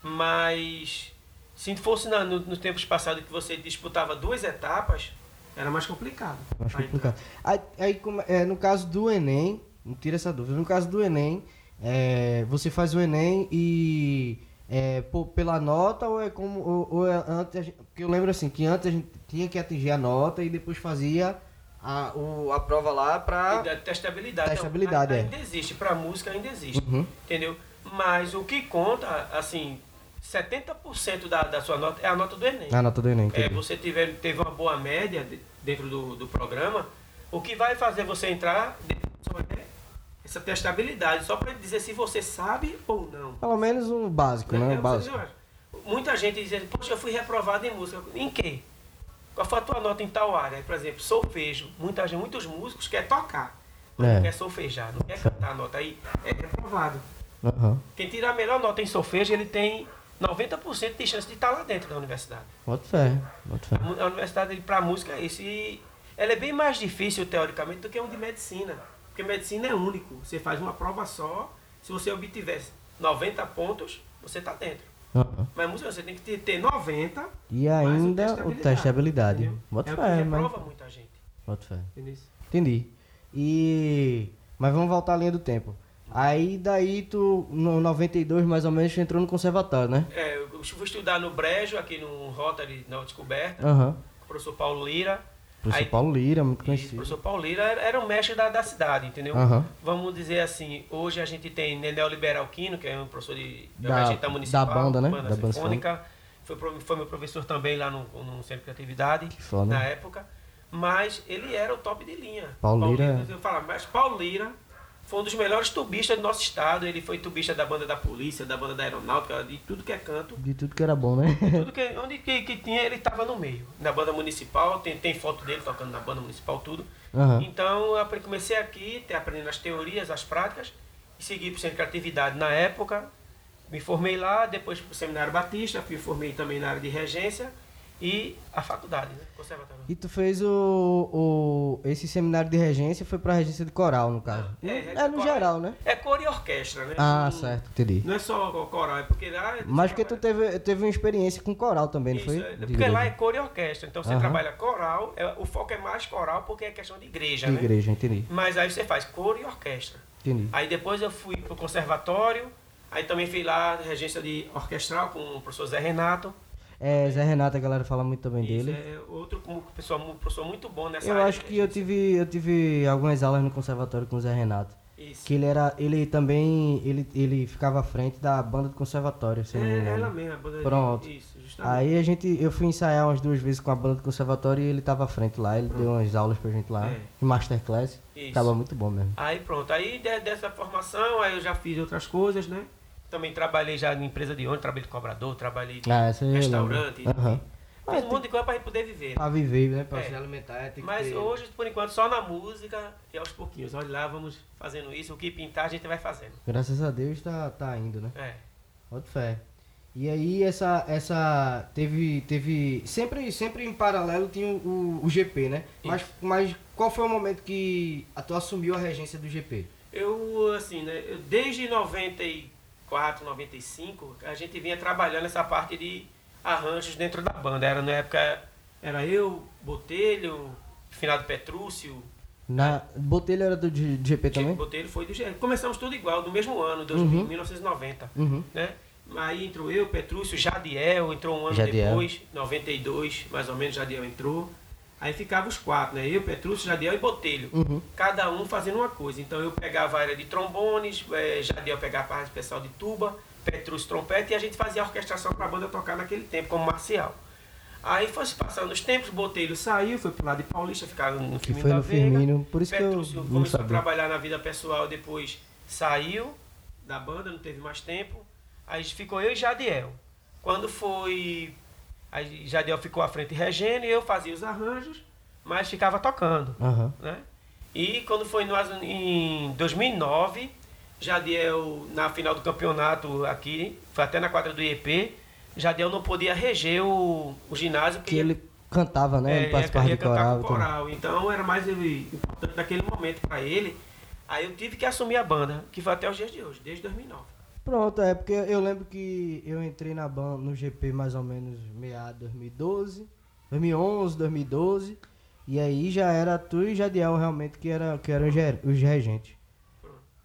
S2: Mas se fosse na, no, nos tempos passados que você disputava duas etapas, era mais complicado.
S1: Mais complicado. Aí, aí é, no caso do Enem, não tira essa dúvida, no caso do Enem, é, você faz o Enem e é, pela nota ou é como. Ou, ou é antes. Porque eu lembro assim, que antes a gente tinha que atingir a nota e depois fazia a, o- a prova lá pra.
S2: Da testabilidade.
S1: Testabilidade,
S2: Não,
S1: é.
S2: ainda existe, para música ainda existe.
S1: Uhum.
S2: Entendeu? Mas o que conta, assim, 70% da, da sua nota é a nota do Enem.
S1: A nota do Enem,
S2: É, você tiver, teve uma boa média de- dentro do, do programa, o que vai fazer você entrar dentro do seu Enem é essa testabilidade, só para dizer se você sabe ou não.
S1: Pelo menos o básico, né?
S2: É,
S1: O básico.
S2: Muita gente diz, poxa, eu fui reprovado em música. Em quê? Qual foi a tua nota em tal área? Por exemplo, solfejo. Muita gente, muitos músicos querem tocar,
S1: É.
S2: não quer solfejar, não quer cantar a nota aí. É reprovado.
S1: Aham.
S2: Quem tira a melhor nota em solfejo, ele tem 90% de chance de estar lá dentro da universidade.
S1: Bota fé, bota fé.
S2: A universidade para música é isso. E ela é bem mais difícil, teoricamente, do que um de medicina. Porque medicina é único. Você faz uma prova só. Se você obtiver 90 pontos, você está dentro.
S1: Aham.
S2: Mas música você tem que ter, ter 90.
S1: E ainda o teste de habilidade. Bota
S2: é
S1: fé, mas.
S2: reprova muita gente.
S1: Bota fé. Entendi. E. Mas vamos voltar à linha do tempo. Aí daí tu, no 92 mais ou menos, entrou no conservatório, né?
S2: É, eu fui estudar no Brejo, aqui no Rotary, na Descoberta,
S1: Aham.
S2: com o professor Paulo Lira.
S1: Professor
S2: Aí-
S1: Paulo Lira, muito
S2: E o
S1: conhecido.
S2: professor Paulo Lira era, o mestre da, da cidade, entendeu?
S1: Aham.
S2: Vamos dizer assim, hoje a gente tem Nenel Liberal Quino, que é um professor de,
S1: Da-
S2: regente municipal,
S1: da banda, né?
S2: Banda
S1: Da banda
S2: Sinfônica. Foi, foi meu professor também lá no, no Centro de Criatividade,
S1: foda.
S2: na época. Mas ele era o top de linha.
S1: Paulo Lira-
S2: Eu falo, mas Paulo Lira foi um dos melhores tubistas do nosso estado. Ele foi tubista da banda da polícia, da banda da aeronáutica, de tudo que é canto.
S1: De tudo que era bom, né?
S2: Tudo que, onde que, que tinha, ele estava no meio. Na banda municipal, tem, tem foto dele tocando na banda municipal, tudo.
S1: Aham.
S2: Então, eu comecei aqui, aprendendo as teorias, as práticas, e segui para o Centro de Criatividade na época. Me formei lá, depois para o Seminário Batista, me formei também na área de regência e a faculdade, né? Conservatório.
S1: E tu fez o, o. Esse seminário de regência foi pra regência de coral, no caso.
S2: É,
S1: É, no
S2: coral.
S1: geral, né?
S2: É cor e orquestra, né?
S1: Ah,
S2: Não-
S1: certo, entendi.
S2: Não é só coral, é porque lá.
S1: Mas porque tu teve, teve uma experiência com coral também, não
S2: Isso,
S1: foi?
S2: é,
S1: De
S2: porque lá é cor e orquestra. Então você
S1: Aham.
S2: trabalha coral, é- o foco é mais coral porque é questão de igreja,
S1: De
S2: né?
S1: igreja, entendi.
S2: Mas aí você faz cor e orquestra.
S1: Entendi.
S2: Aí depois eu fui pro conservatório, Aí também fui lá, regência de orquestral com o professor Zé Renato.
S1: É, Zé Renato, a galera fala muito bem
S2: Isso,
S1: dele.
S2: é outro como pessoa, mu- professor muito bom nessa
S1: Eu
S2: área
S1: acho
S2: de
S1: que eu tive, eu tive algumas aulas no conservatório com o Zé Renato.
S2: Isso.
S1: Que ele era, ele também, ele, ele ficava à frente da banda do conservatório, se não me
S2: É,
S1: engano.
S2: ela mesma, a banda de-
S1: Pronto.
S2: Isso, justamente.
S1: Aí a gente, eu fui ensaiar umas duas vezes com a banda do conservatório e ele tava à frente lá, ele deu umas aulas pra gente lá,
S2: É.
S1: em masterclass.
S2: Isso.
S1: Tava muito bom mesmo.
S2: Aí pronto, aí de- dessa formação, aí eu já fiz outras coisas, né? Também trabalhei já em empresa de ônibus, trabalhei de cobrador, trabalhei de
S1: Ah, eu
S2: restaurante.
S1: Aham.
S2: Fiz um monte de coisa pra gente poder viver.
S1: Pra viver, né? Pra
S2: É.
S1: se alimentar, tem
S2: Mas
S1: ter-
S2: hoje, por enquanto, só na música e aos pouquinhos. Olha lá, vamos fazendo isso. O que pintar, a gente vai fazendo.
S1: Graças a Deus tá, tá indo, né?
S2: É.
S1: Bota fé. E aí essa essa teve teve sempre sempre em paralelo tinha o, o GP, né? Mas mas qual foi o momento que a tu assumiu a regência do GP?
S2: Eu, assim, né? eu- desde 94, 95, a gente vinha trabalhando essa parte de arranjos dentro da banda. Era na época, era eu, Botelho, Finado Petrúcio,
S1: Na Botelho era do GP também?
S2: Botelho foi do G. Começamos tudo igual, do mesmo ano, 2000,
S1: Uhum.
S2: 1990.
S1: Uhum.
S2: né? Aí entrou eu, Petrúcio, Jadiel, entrou um ano
S1: Jadiel.
S2: depois, 92, mais ou menos, Jadiel entrou. Aí ficava os quatro, né? Eu, Petrúcio, Jadiel e Botelho.
S1: Uhum.
S2: Cada um fazendo uma coisa. Então eu pegava a área de trombones, eh, Jadiel pegava a parte especial de tuba, Petrúcio trompete e a gente fazia a orquestração para a banda tocar naquele tempo, como marcial. Aí foi se passando os tempos, Botelho saiu, foi pro lado de Paulista, ficava no
S1: Que
S2: Firmino
S1: foi no. Firmino, por isso que eu
S2: começou a
S1: sabia.
S2: trabalhar na vida pessoal, depois saiu da banda, não teve mais tempo. Aí ficou eu e Jadiel. Quando foi. Aí Jadiel ficou à frente regendo e eu fazia os arranjos, mas ficava tocando.
S1: Aham.
S2: Né? E quando foi no, em 2009, Jadiel, na final do campeonato aqui, foi até na quadra do IEP, Jadiel não podia reger o, o ginásio
S1: Que ele cantava, né? ele
S2: é,
S1: participava
S2: ia
S1: de coral.
S2: com coral. Então era mais ele- importante naquele momento para ele. Aí eu tive que assumir a banda, que foi até os dias de hoje, desde 2009.
S1: Pronto, é porque eu lembro que eu entrei na banda no GP mais ou menos meado 2012, 2011, 2012, e aí já era tu e Jadiel realmente que era que eram os regentes.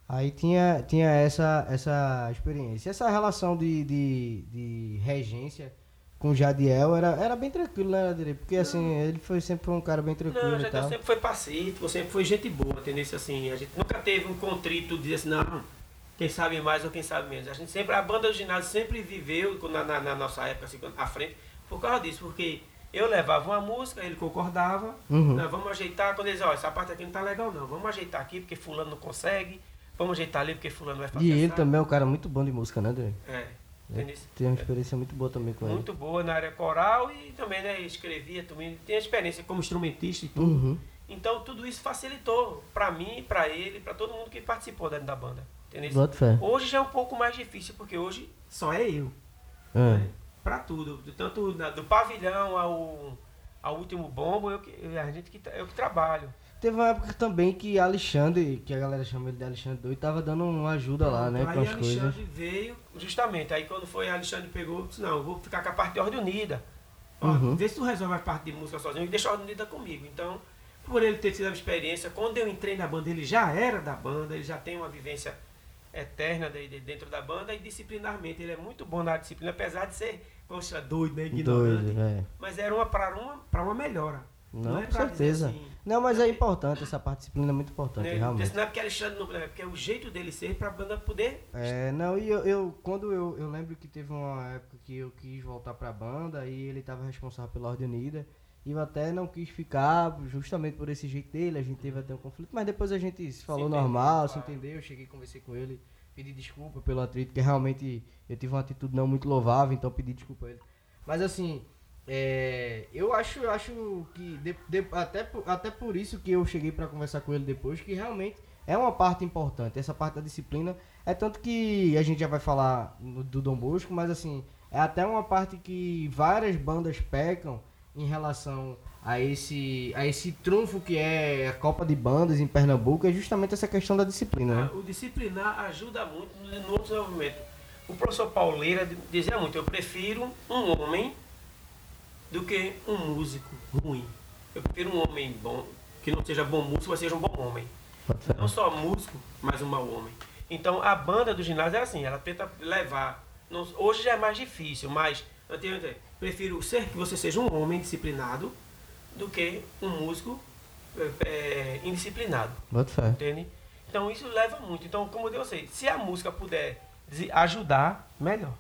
S1: Aí tinha, tinha essa, essa experiência. Essa relação de, de, de regência com o Jadiel era, era bem tranquilo, né, Adri? Porque assim, ele foi sempre um cara bem tranquilo
S2: Não, Jadiel sempre foi pacífico, sempre foi gente boa, entendeu? Assim, a gente nunca teve um contrito de dizer assim, não, quem sabe mais ou quem sabe menos. A gente sempre, a banda do ginásio sempre viveu na, na, na nossa época, assim, à frente, por causa disso, porque eu levava uma música, ele concordava,
S1: Uhum.
S2: Não, vamos ajeitar, quando eles, ó, essa parte aqui não tá legal não, vamos ajeitar aqui porque fulano não consegue, vamos ajeitar ali porque fulano vai fazer
S1: E ele também é um cara muito bom de música, né, Adri?
S2: É, entendeu?
S1: Tem uma experiência muito boa também com ele.
S2: Muito boa na área coral e também, né, escrevia, também tem experiência como instrumentista e tudo.
S1: Uhum.
S2: Então tudo isso facilitou pra mim, pra ele, pra todo mundo que participou dentro da banda, entendeu?
S1: Bota fé.
S2: Hoje já é um pouco mais difícil porque hoje só é eu,
S1: É.
S2: né? Pra tudo, do- tanto na- do pavilhão ao, ao último bombo, eu que, a gente que, eu que trabalho.
S1: Teve uma época também que Alexandre, que a galera chama ele de Alexandre Doido, tava dando uma ajuda lá, né,
S2: aí
S1: com as coisas.
S2: Alexandre veio, justamente, aí quando foi, Alexandre pegou, disse, não, eu vou ficar com a parte de ordem unida. Ó,
S1: Uhum.
S2: Vê se tu resolve a parte de música sozinho e deixa a ordem unida comigo. Então, por ele ter tido a experiência, quando eu entrei na banda, ele já era da banda, ele já tem uma vivência eterna de, de- dentro da banda e disciplinarmente, ele é muito bom na disciplina, apesar de ser, poxa, doido, né, ignorante.
S1: Doido, velho.
S2: Mas era uma para uma, pra uma melhora.
S1: Não,
S2: é
S1: com certeza.
S2: assim,
S1: Não, mas é importante, essa parte disciplina é muito importante,
S2: né,
S1: realmente.
S2: não é porque Alexandre não, é porque é o jeito dele ser para a banda poder
S1: É, não, e eu, eu- quando eu, eu lembro que teve uma época que eu quis voltar pra banda e ele tava responsável pela Ordem Unida. E até não quis ficar, justamente por esse jeito dele, a gente teve até um conflito, mas depois a gente se falou
S2: entendeu,
S1: normal, se
S2: claro.
S1: entendeu, eu cheguei, conversei com ele, pedi desculpa pelo atrito, porque realmente eu tive uma atitude não muito louvável, então pedi desculpa a ele. Mas assim, é, eu acho, eu acho que de- de- até, por- até por isso que eu cheguei pra conversar com ele depois, que realmente é uma parte importante, essa parte da disciplina. É tanto que a gente já vai falar no- do Dom Bosco, mas assim, é até uma parte que várias bandas pecam em relação a esse, a esse trunfo que é a Copa de Bandas em Pernambuco, é justamente essa questão da disciplina, né?
S2: O disciplinar ajuda muito no, desenvolvimento. O professor Pauleira dizia muito, eu prefiro um homem do que um músico ruim. Eu prefiro um homem bom, que não seja bom músico, mas seja um bom homem. Não só músico, mas um mau homem. Então a banda do ginásio é assim, ela tenta levar. não- hoje já é mais difícil, mas antigamente, prefiro ser que você seja um homem disciplinado do que um músico é, indisciplinado.
S1: Bota fé.
S2: Entende? Então isso leva muito. Então, como eu sei, se a música puder ajudar, melhor.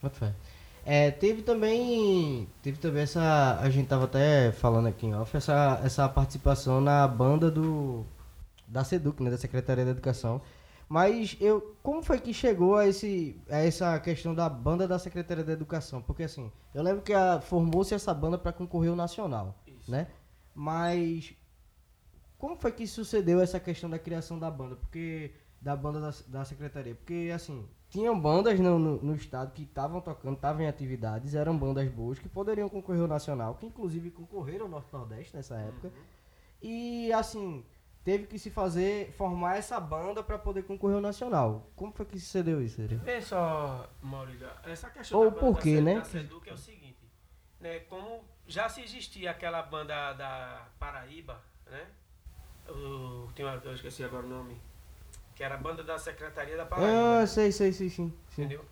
S1: Bota fé. É, teve também. Teve também essa. A gente tava até falando aqui em off, essa, essa participação na banda do. Da SEDUC, né? Da Secretaria da Educação. Mas eu. Como foi que chegou a, esse, a essa questão da banda da Secretaria da Educação? Porque assim, eu lembro que formou-se essa banda para concorrer ao nacional.
S2: Isso.
S1: né? Mas como foi que sucedeu essa questão da criação da banda? Porque da banda da, da secretaria, porque assim, tinham bandas no, no, no estado que estavam tocando, estavam em atividades, eram bandas boas que poderiam concorrer ao nacional, que inclusive concorreram ao Norte Nordeste nessa época. E assim, teve que se fazer formar essa banda para poder concorrer ao nacional. Como foi que sucedeu isso, Eri?
S2: Vê só, Maurício, essa questão
S1: Ou
S2: da
S1: por quê, né?
S2: da Seduc é o seguinte, né, como já se existia aquela banda da Paraíba, né? O, tem uma, eu esqueci agora o nome, que era a banda da Secretaria da Paraíba.
S1: Ah, sei, sei, sei, sim. sim.
S2: Entendeu?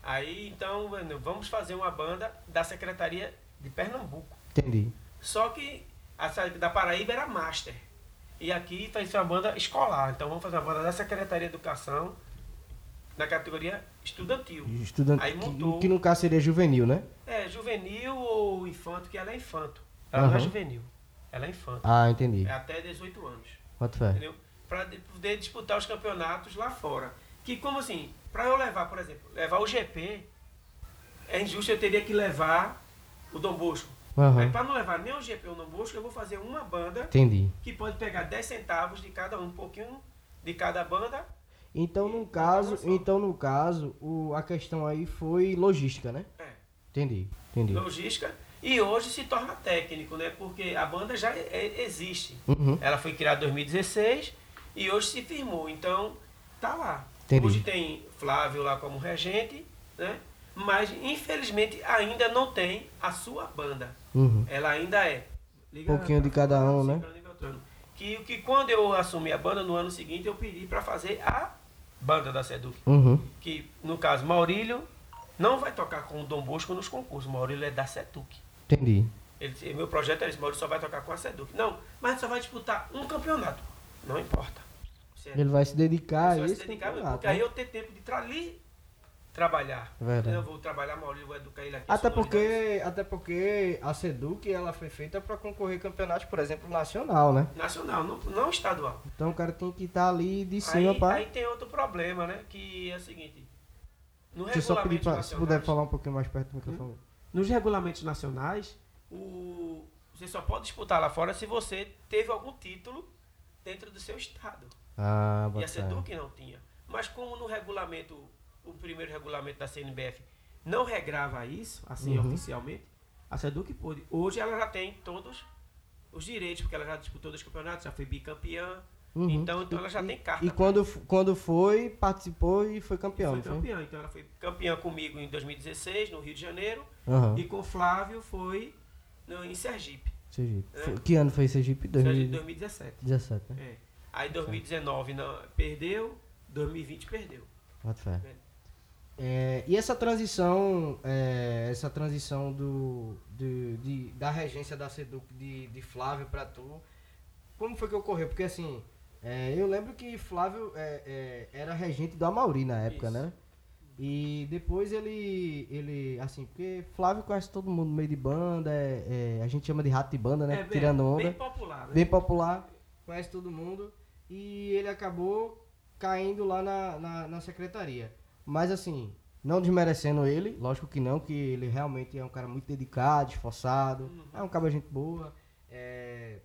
S2: Aí, então, vamos fazer uma banda da Secretaria de Pernambuco.
S1: Entendi.
S2: Só que a da Paraíba era Master. E aqui faz uma banda escolar. Então vamos fazer uma banda da Secretaria de Educação na categoria estudantil. Aí
S1: que,
S2: montou-
S1: que no caso seria juvenil, né?
S2: É, juvenil ou infanto, que ela é infanto. Ela não é juvenil. Ela é infanto.
S1: Ah, entendi.
S2: É até 18 anos.
S1: Bota fé.
S2: Entendeu? Para poder disputar os campeonatos lá fora. Que como assim, para eu levar, por exemplo, levar o GP, é injusto eu teria que levar o Dom Bosco.
S1: Aham.
S2: Aí para não levar nem o GP ou o Dom Bosco, eu vou fazer uma banda
S1: Entendi.
S2: que pode pegar 10 centavos de cada um, um pouquinho de cada banda.
S1: Então, no caso, então no caso, o, a questão aí foi logística, né?
S2: É,
S1: Entendi, entendi.
S2: logística. E hoje se torna técnico, né? Porque a banda já é- é- existe.
S1: Uhum.
S2: Ela foi criada em 2016 e hoje se firmou. Então, tá lá.
S1: Entendi.
S2: Hoje tem Flávio lá como regente, né? Mas infelizmente ainda não tem a sua banda.
S1: Uhum.
S2: Ela ainda é. Liga
S1: Pouquinho de cada um, né?
S2: Que, que quando eu assumi a banda no ano seguinte, eu pedi para fazer a banda da Seduc.
S1: Uhum.
S2: Que, no caso, Maurílio não vai tocar com o Dom Bosco nos concursos. Maurílio é da Seduc.
S1: Entendi.
S2: Ele, meu projeto é esse, Maurílio só vai tocar com a Seduc. Não, mas só vai disputar um campeonato. Não importa. Você
S1: Ele vai se dedicar a
S2: vai se dedicar, porque aí
S1: né?
S2: eu tenho tempo de tra ali trabalhar.
S1: Verdade.
S2: Eu vou trabalhar, Maurílio, vou educar ele aqui.
S1: Até porque, até porque a Seduc ela foi feita para concorrer campeonatos, por exemplo, nacional, né?
S2: Nacional, não, não estadual.
S1: Então o cara tem que estar ali de cima
S2: Aí,
S1: para.
S2: aí tem outro problema, né? Que é o seguinte. No
S1: Deixa eu só pedir
S2: regulamento
S1: pra, se puder falar um pouquinho mais perto do microfone.
S2: Nos regulamentos nacionais, o, você só pode disputar lá fora se você teve algum título dentro do seu estado.
S1: Ah,
S2: E a
S1: bacana.
S2: SEDUC não tinha. Mas como no regulamento, o primeiro regulamento da CNBF não regrava isso, assim
S1: Uhum.
S2: oficialmente, a SEDUC pôde. Hoje ela já tem todos os direitos, porque ela já disputou dois campeonatos, já foi bicampeã.
S1: Uhum.
S2: Então, então ela já
S1: E-
S2: tem carta.
S1: E quando, f- quando foi, participou e foi campeão,
S2: foi campeã. Então ela foi campeã comigo em 2016, no Rio de Janeiro.
S1: Aham.
S2: E com o Flávio foi no, em Sergipe.
S1: Sergipe.
S2: É.
S1: Que ano foi Sergipe?
S2: Sergipe
S1: 2017,
S2: 2017.
S1: né?
S2: É. Aí 2019 não, perdeu, 2020 perdeu.
S1: Fé. É, e essa transição, é, essa transição do, de, de- da regência da Seduc de, de Flávio para tu, como foi que ocorreu? Porque assim, é, eu lembro que Flávio é, é, era regente do Amauri na época,
S2: Isso.
S1: né? E depois ele, ele, assim, porque Flávio conhece todo mundo meio de banda, é, a gente chama de rato de banda, né?
S2: Bem-
S1: Tirando onda
S2: Bem popular, né?
S1: bem popular, conhece todo mundo. E ele acabou caindo lá na, na, na secretaria. Mas assim, não desmerecendo ele, lógico que não, que ele realmente é um cara muito dedicado, esforçado,
S2: Uhum.
S1: é um cara gente boa. é,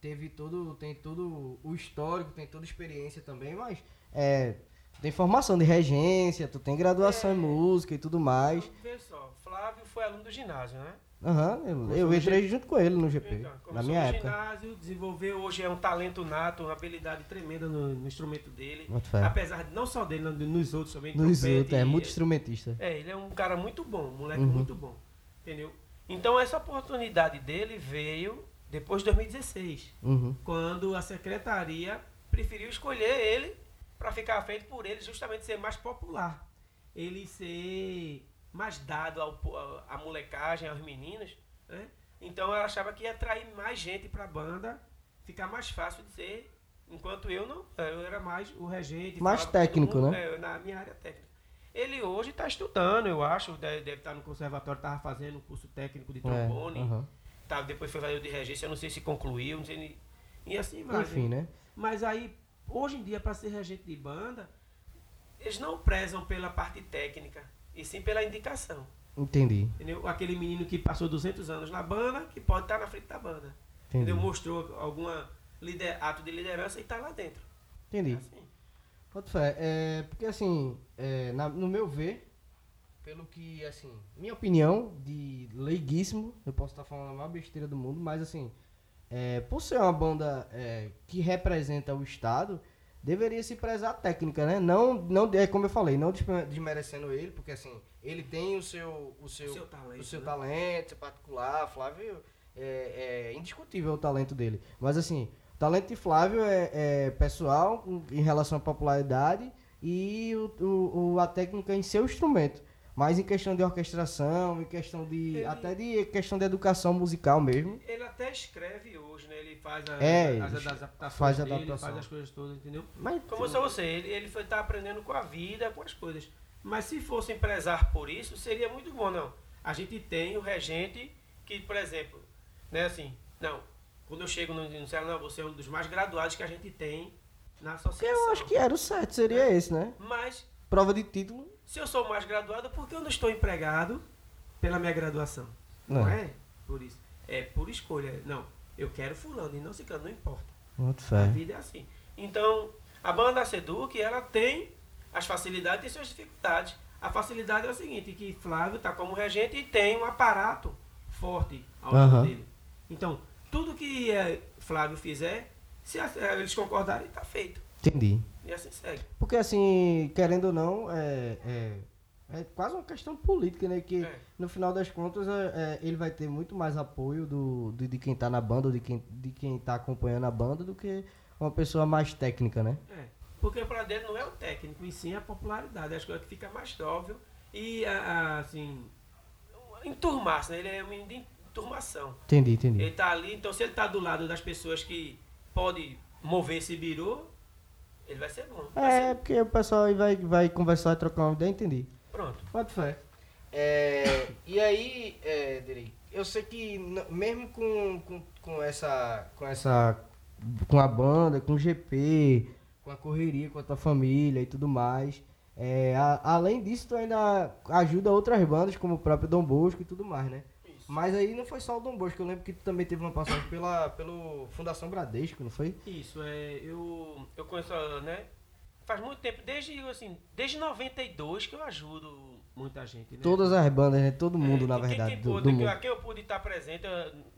S1: teve todo, tem todo o histórico, tem toda a experiência também, mas é, tem formação de regência, tu tem graduação
S2: É.
S1: em música e tudo mais.
S2: Vê só, Flávio foi aluno do ginásio, né?
S1: Aham, eu,
S2: Começou
S1: eu
S2: no
S1: entrei junto com ele no GP,
S2: Então,
S1: na
S2: começou
S1: minha
S2: no
S1: época.
S2: ginásio, desenvolveu, hoje é um talento nato, uma habilidade tremenda no, no instrumento dele. Apesar de não só dele, não, nos outros também.
S1: Nos outros, é muito instrumentista.
S2: É, ele é um cara muito bom, um moleque
S1: Uhum.
S2: muito bom. Entendeu? Então essa oportunidade dele veio depois de 2016,
S1: Uhum.
S2: quando a secretaria preferiu escolher ele para ficar feito por ele justamente ser mais popular. Ele ser mais dado ao, à molecagem, aos meninos. Né? Então eu achava que ia atrair mais gente para a banda, ficar mais fácil de ser. Enquanto eu não, eu era mais o regente.
S1: Mais técnico,
S2: mundo,
S1: né?
S2: É, na minha área técnica. Ele hoje está estudando, eu acho, deve, deve estar no conservatório, estava fazendo um curso técnico de trombone. É, uh -huh. tá, depois foi fazer o de regência, eu não sei se concluiu, não sei. E assim vai.
S1: Enfim, né?
S2: Mas aí, hoje em dia, para ser regente de banda, eles não prezam pela parte técnica, e sim pela indicação.
S1: Entendi.
S2: Entendeu? Aquele menino que passou 200 anos na banda, que pode estar na frente da banda. Entendi. Entendeu? Mostrou alguma lider, ato de liderança e está lá dentro.
S1: Entendi. É assim. Pode fé. É, porque assim, é, na, no meu ver, pelo que, assim, minha opinião de leiguíssimo, eu posso estar falando a maior besteira do mundo, mas assim, é, por ser uma banda é, que representa o Estado, deveria se prezar a técnica, né? Não, não é como eu falei, não desmerecendo ele, porque assim, ele tem o seu, o seu,
S2: o seu talento,
S1: o seu
S2: né?
S1: talento particular, Flávio é, é indiscutível o talento dele. Mas assim, talento de Flávio é, é pessoal em relação à popularidade e o, o, o, a técnica em seu instrumento. Mas em questão de orquestração, em questão de. Ele, até de questão de educação musical mesmo.
S2: Ele até escreve hoje, né? Ele faz a,
S1: é,
S2: as, as adaptações
S1: faz
S2: dele,
S1: adaptação.
S2: faz as coisas todas, entendeu?
S1: Mas,
S2: Como só você, ele, ele foi estar tá aprendendo com a vida, com as coisas. Mas se fosse empresário por isso, seria muito bom, não. A gente tem o regente que, por exemplo, né, assim, não, quando eu chego no, no não, você é um dos mais graduados que a gente tem na associação.
S1: Eu acho que era o certo, seria é. esse, né?
S2: Mas.
S1: Prova de título.
S2: Se eu sou mais graduado, por que eu não estou empregado pela minha graduação? Não, não é por isso. É por escolha. Não, eu quero fulano e não ciclano, não importa.
S1: Muito.
S2: A vida é assim. Então, a banda Seduc, ela tem as facilidades e suas dificuldades. A facilidade é o seguinte, que Flávio está como regente e tem um aparato forte ao lado dele. Então, tudo que é, Flávio fizer, se eles concordarem, está feito.
S1: Entendi.
S2: E assim segue.
S1: Porque assim, querendo ou não, é, é, é quase uma questão política, né? Que é. no final das contas é, é ele vai ter muito mais apoio do, de, de quem está na banda, ou de quem, de quem tá acompanhando a banda, do que uma pessoa mais técnica, né?
S2: É. Porque para dele não é o técnico, e sim a popularidade. Acho que fica mais óbvio e assim enturmar-se, né? Ele é um turmação.
S1: Entendi, entendi.
S2: Ele está ali, então se ele está do lado das pessoas que pode mover esse birô, ele vai ser bom. Vai
S1: é,
S2: ser...
S1: porque o pessoal aí vai, vai conversar e trocar uma ideia, entendi.
S2: Pronto.
S1: Pode fé. É, e aí, é, Direi, eu sei que mesmo com, com, com essa. com essa. com a banda, com o GP, com a correria, com a tua família e tudo mais. É, a, além disso, tu ainda ajuda outras bandas, como o próprio Dom Bosco e tudo mais, né? Mas aí não foi só o Dom Bosco, eu lembro que tu também teve uma passagem pela pelo Fundação Bradesco, não foi?
S2: Isso, é, eu, eu conheço, né? Faz muito tempo, desde, assim, desde 92 que eu ajudo muita gente, né?
S1: Todas as bandas, né? Todo mundo, é, na verdade,
S2: quem,
S1: quem
S2: do,
S1: do
S2: mundo. A quem eu pude estar presente,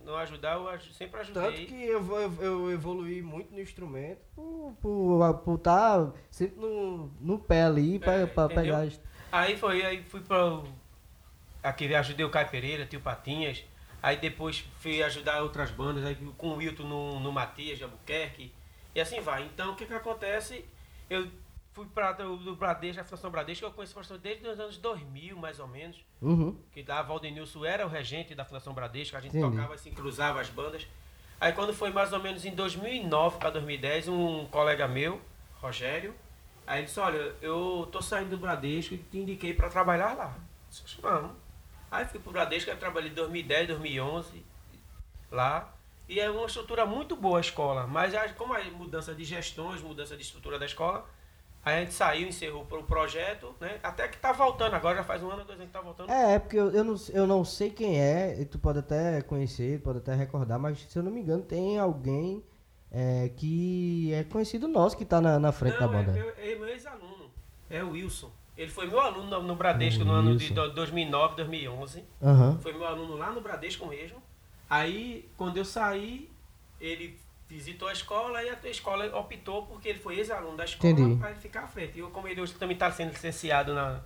S2: não ajudar, eu sempre ajudei.
S1: Tanto que eu, eu, eu evoluí muito no instrumento por, por, por estar sempre no, no pé ali para é, pegar...
S2: Aí foi, aí fui para aqui ajudei o Caio Pereira, Tio Patinhas. Aí depois fui ajudar outras bandas, aí com o Wilton no, no Matias de Albuquerque. E assim vai. Então o que que acontece? Eu fui para do Bradesco, a Fundação Bradesco, eu conheço a Fundação desde os anos 2000, mais ou menos.
S1: Uhum.
S2: Que da Valdenilson era o regente da Fundação Bradesco, a gente Entendi. tocava assim, cruzava as bandas. Aí quando foi mais ou menos em 2009 para 2010, um colega meu, Rogério, aí ele disse, olha, eu tô saindo do Bradesco e te indiquei para trabalhar lá. Eu disse, vamos. Aí fui pro Bradesco, eu trabalhei em 2010, 2011 lá. E é uma estrutura muito boa a escola, mas como a mudança de gestões, mudança de estrutura da escola, aí a gente saiu, encerrou o projeto, né? Até que tá voltando agora, já faz um ano, dois anos que tá voltando.
S1: É, é porque eu, eu, não, eu não sei quem é, tu pode até conhecer, pode até recordar, mas se eu não me engano, tem alguém é, que é conhecido nosso que tá na, na frente
S2: não,
S1: da banda.
S2: É, é, é meu ex-aluno, é o Wilson. Ele foi meu aluno no, no Bradesco no ano de 2009, 2011.
S1: Uhum.
S2: Foi meu aluno lá no Bradesco mesmo. Aí, quando eu saí, ele visitou a escola e a escola optou porque ele foi ex-aluno da escola para ele ficar à frente. E eu, como ele hoje também está sendo licenciado na,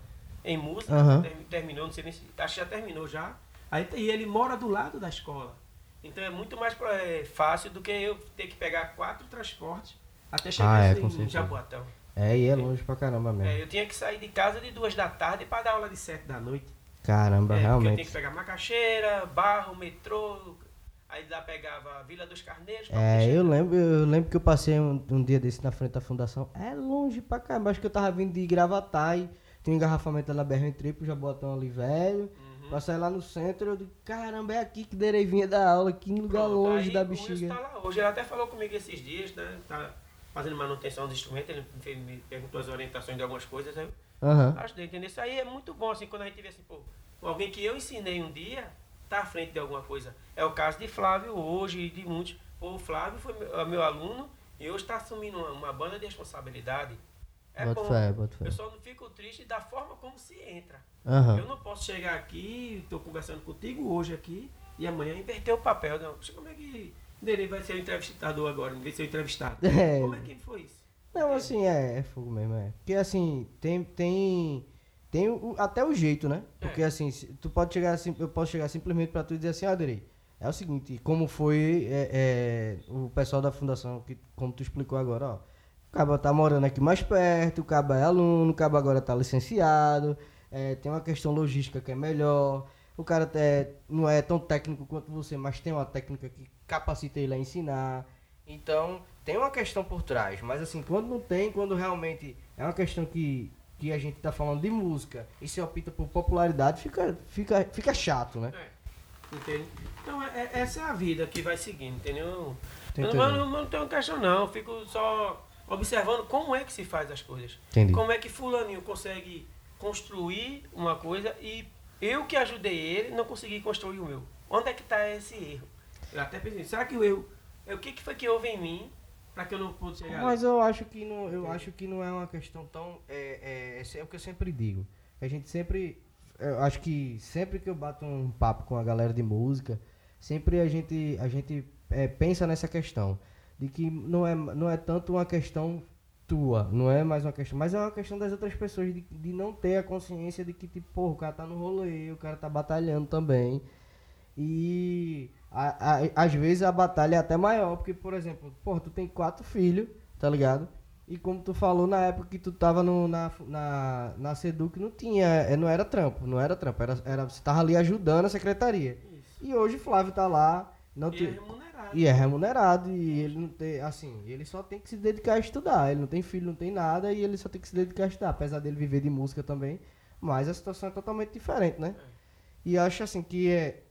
S2: em música,
S1: uhum.
S2: terminou, não sei nem se, acho que já terminou já. Aí, e ele mora do lado da escola. Então é muito mais é, fácil do que eu ter que pegar quatro transportes até chegar
S1: ah, é,
S2: em Jaboatão.
S1: É, e é longe pra caramba mesmo.
S2: É, eu tinha que sair de casa de duas da tarde para dar aula de sete da noite.
S1: Caramba,
S2: É, porque eu tinha
S1: realmente.
S2: que pegar Macaxeira, Barro, metrô, aí lá pegava Vila dos Carneiros. pra
S1: É, eu lembro, eu lembro que eu passei um, um dia desse na frente da fundação. É longe pra caramba. Acho que eu tava vindo de Gravatar e tem um engarrafamento lá na BR Tripo, já botão ali velho.
S2: Uhum.
S1: Passei lá no centro, eu digo, caramba, é aqui que Derei vinha da aula, que lugar
S2: Pronto,
S1: longe
S2: aí
S1: da bexiga.
S2: tá lá hoje. Ele até falou comigo esses dias, né? Tá fazendo manutenção dos instrumentos, ele me fez- me perguntou as orientações de algumas coisas. Aí eu
S1: Aham.
S2: ajudei, entendeu? Isso aí é muito bom, assim, quando a gente vê assim, pô, alguém que eu ensinei um dia tá à frente de alguma coisa. É o caso de Flávio hoje e de muitos. Pô, o Flávio foi meu, é meu aluno e hoje está assumindo uma, uma banda de responsabilidade. É bom.
S1: fé.
S2: Eu só não fico triste da forma como se entra.
S1: Aham.
S2: Eu não posso chegar aqui, estou conversando contigo hoje aqui, e amanhã inverter o papel. Não, como é que Nerei vai ser o entrevistador agora, vez de ser o entrevistado?
S1: É.
S2: Como é que foi isso?
S1: Não, assim, é, é fogo mesmo, é. Porque assim, tem. Tem, tem o- até o jeito, né? Porque
S2: É.
S1: assim, se- tu pode chegar assim, eu posso chegar simplesmente pra tu e dizer assim, Aderei, é o seguinte, como foi é, é, o pessoal da fundação, que, como tu explicou agora, ó. O Caba tá morando aqui mais perto, o Caba é aluno, o Caba agora tá licenciado, é, tem uma questão logística que é melhor. O cara até não é tão técnico quanto você, mas tem uma técnica que capacita ele a ensinar. Então, tem uma questão por trás. Mas assim, quando não tem, quando realmente é uma questão que, que a gente tá falando de música e se opta por popularidade, fica, fica, fica chato, né?
S2: É, entende? Então, é- é- essa é a vida que vai seguindo, entendeu? Eu não,
S1: entendendo.
S2: não, não tenho questão, não. Eu fico só observando como é que se faz as coisas.
S1: Entendi.
S2: Como é que fulaninho consegue construir uma coisa e eu que ajudei ele não consegui construir o meu. Onde é que está esse erro? Eu até pensei, será que o erro... é O que, que foi que houve em mim para que eu não pude chegar
S1: Mas eu acho que não, eu acho que não é uma questão tão. É, é, é o que eu sempre digo. A gente sempre. Eu acho que sempre que eu bato um papo com a galera de música, sempre a gente, a gente é, pensa nessa questão. De que não é, não é tanto uma questão tua, não é mais uma questão, mas é uma questão das outras pessoas de, de não ter a consciência de que, tipo, porra, o cara tá no rolê, o cara tá batalhando também. E a- a- às vezes a batalha é até maior, porque, por exemplo, porra, tu tem quatro filhos, tá ligado? E como tu falou na época que tu tava no, na, na, na Seduc, não tinha, é, não era trampo, não era trampo, era, era, você tava ali ajudando a secretaria.
S2: Isso.
S1: E hoje o Flávio tá lá, não
S2: E
S1: te-
S2: é remunerado.
S1: E é remunerado e ele não tem, assim, ele só tem que se dedicar a estudar. Ele não tem filho, não tem nada e ele só tem que se dedicar a estudar, apesar dele viver de música também. Mas a situação é totalmente diferente, né? E eu acho assim que é,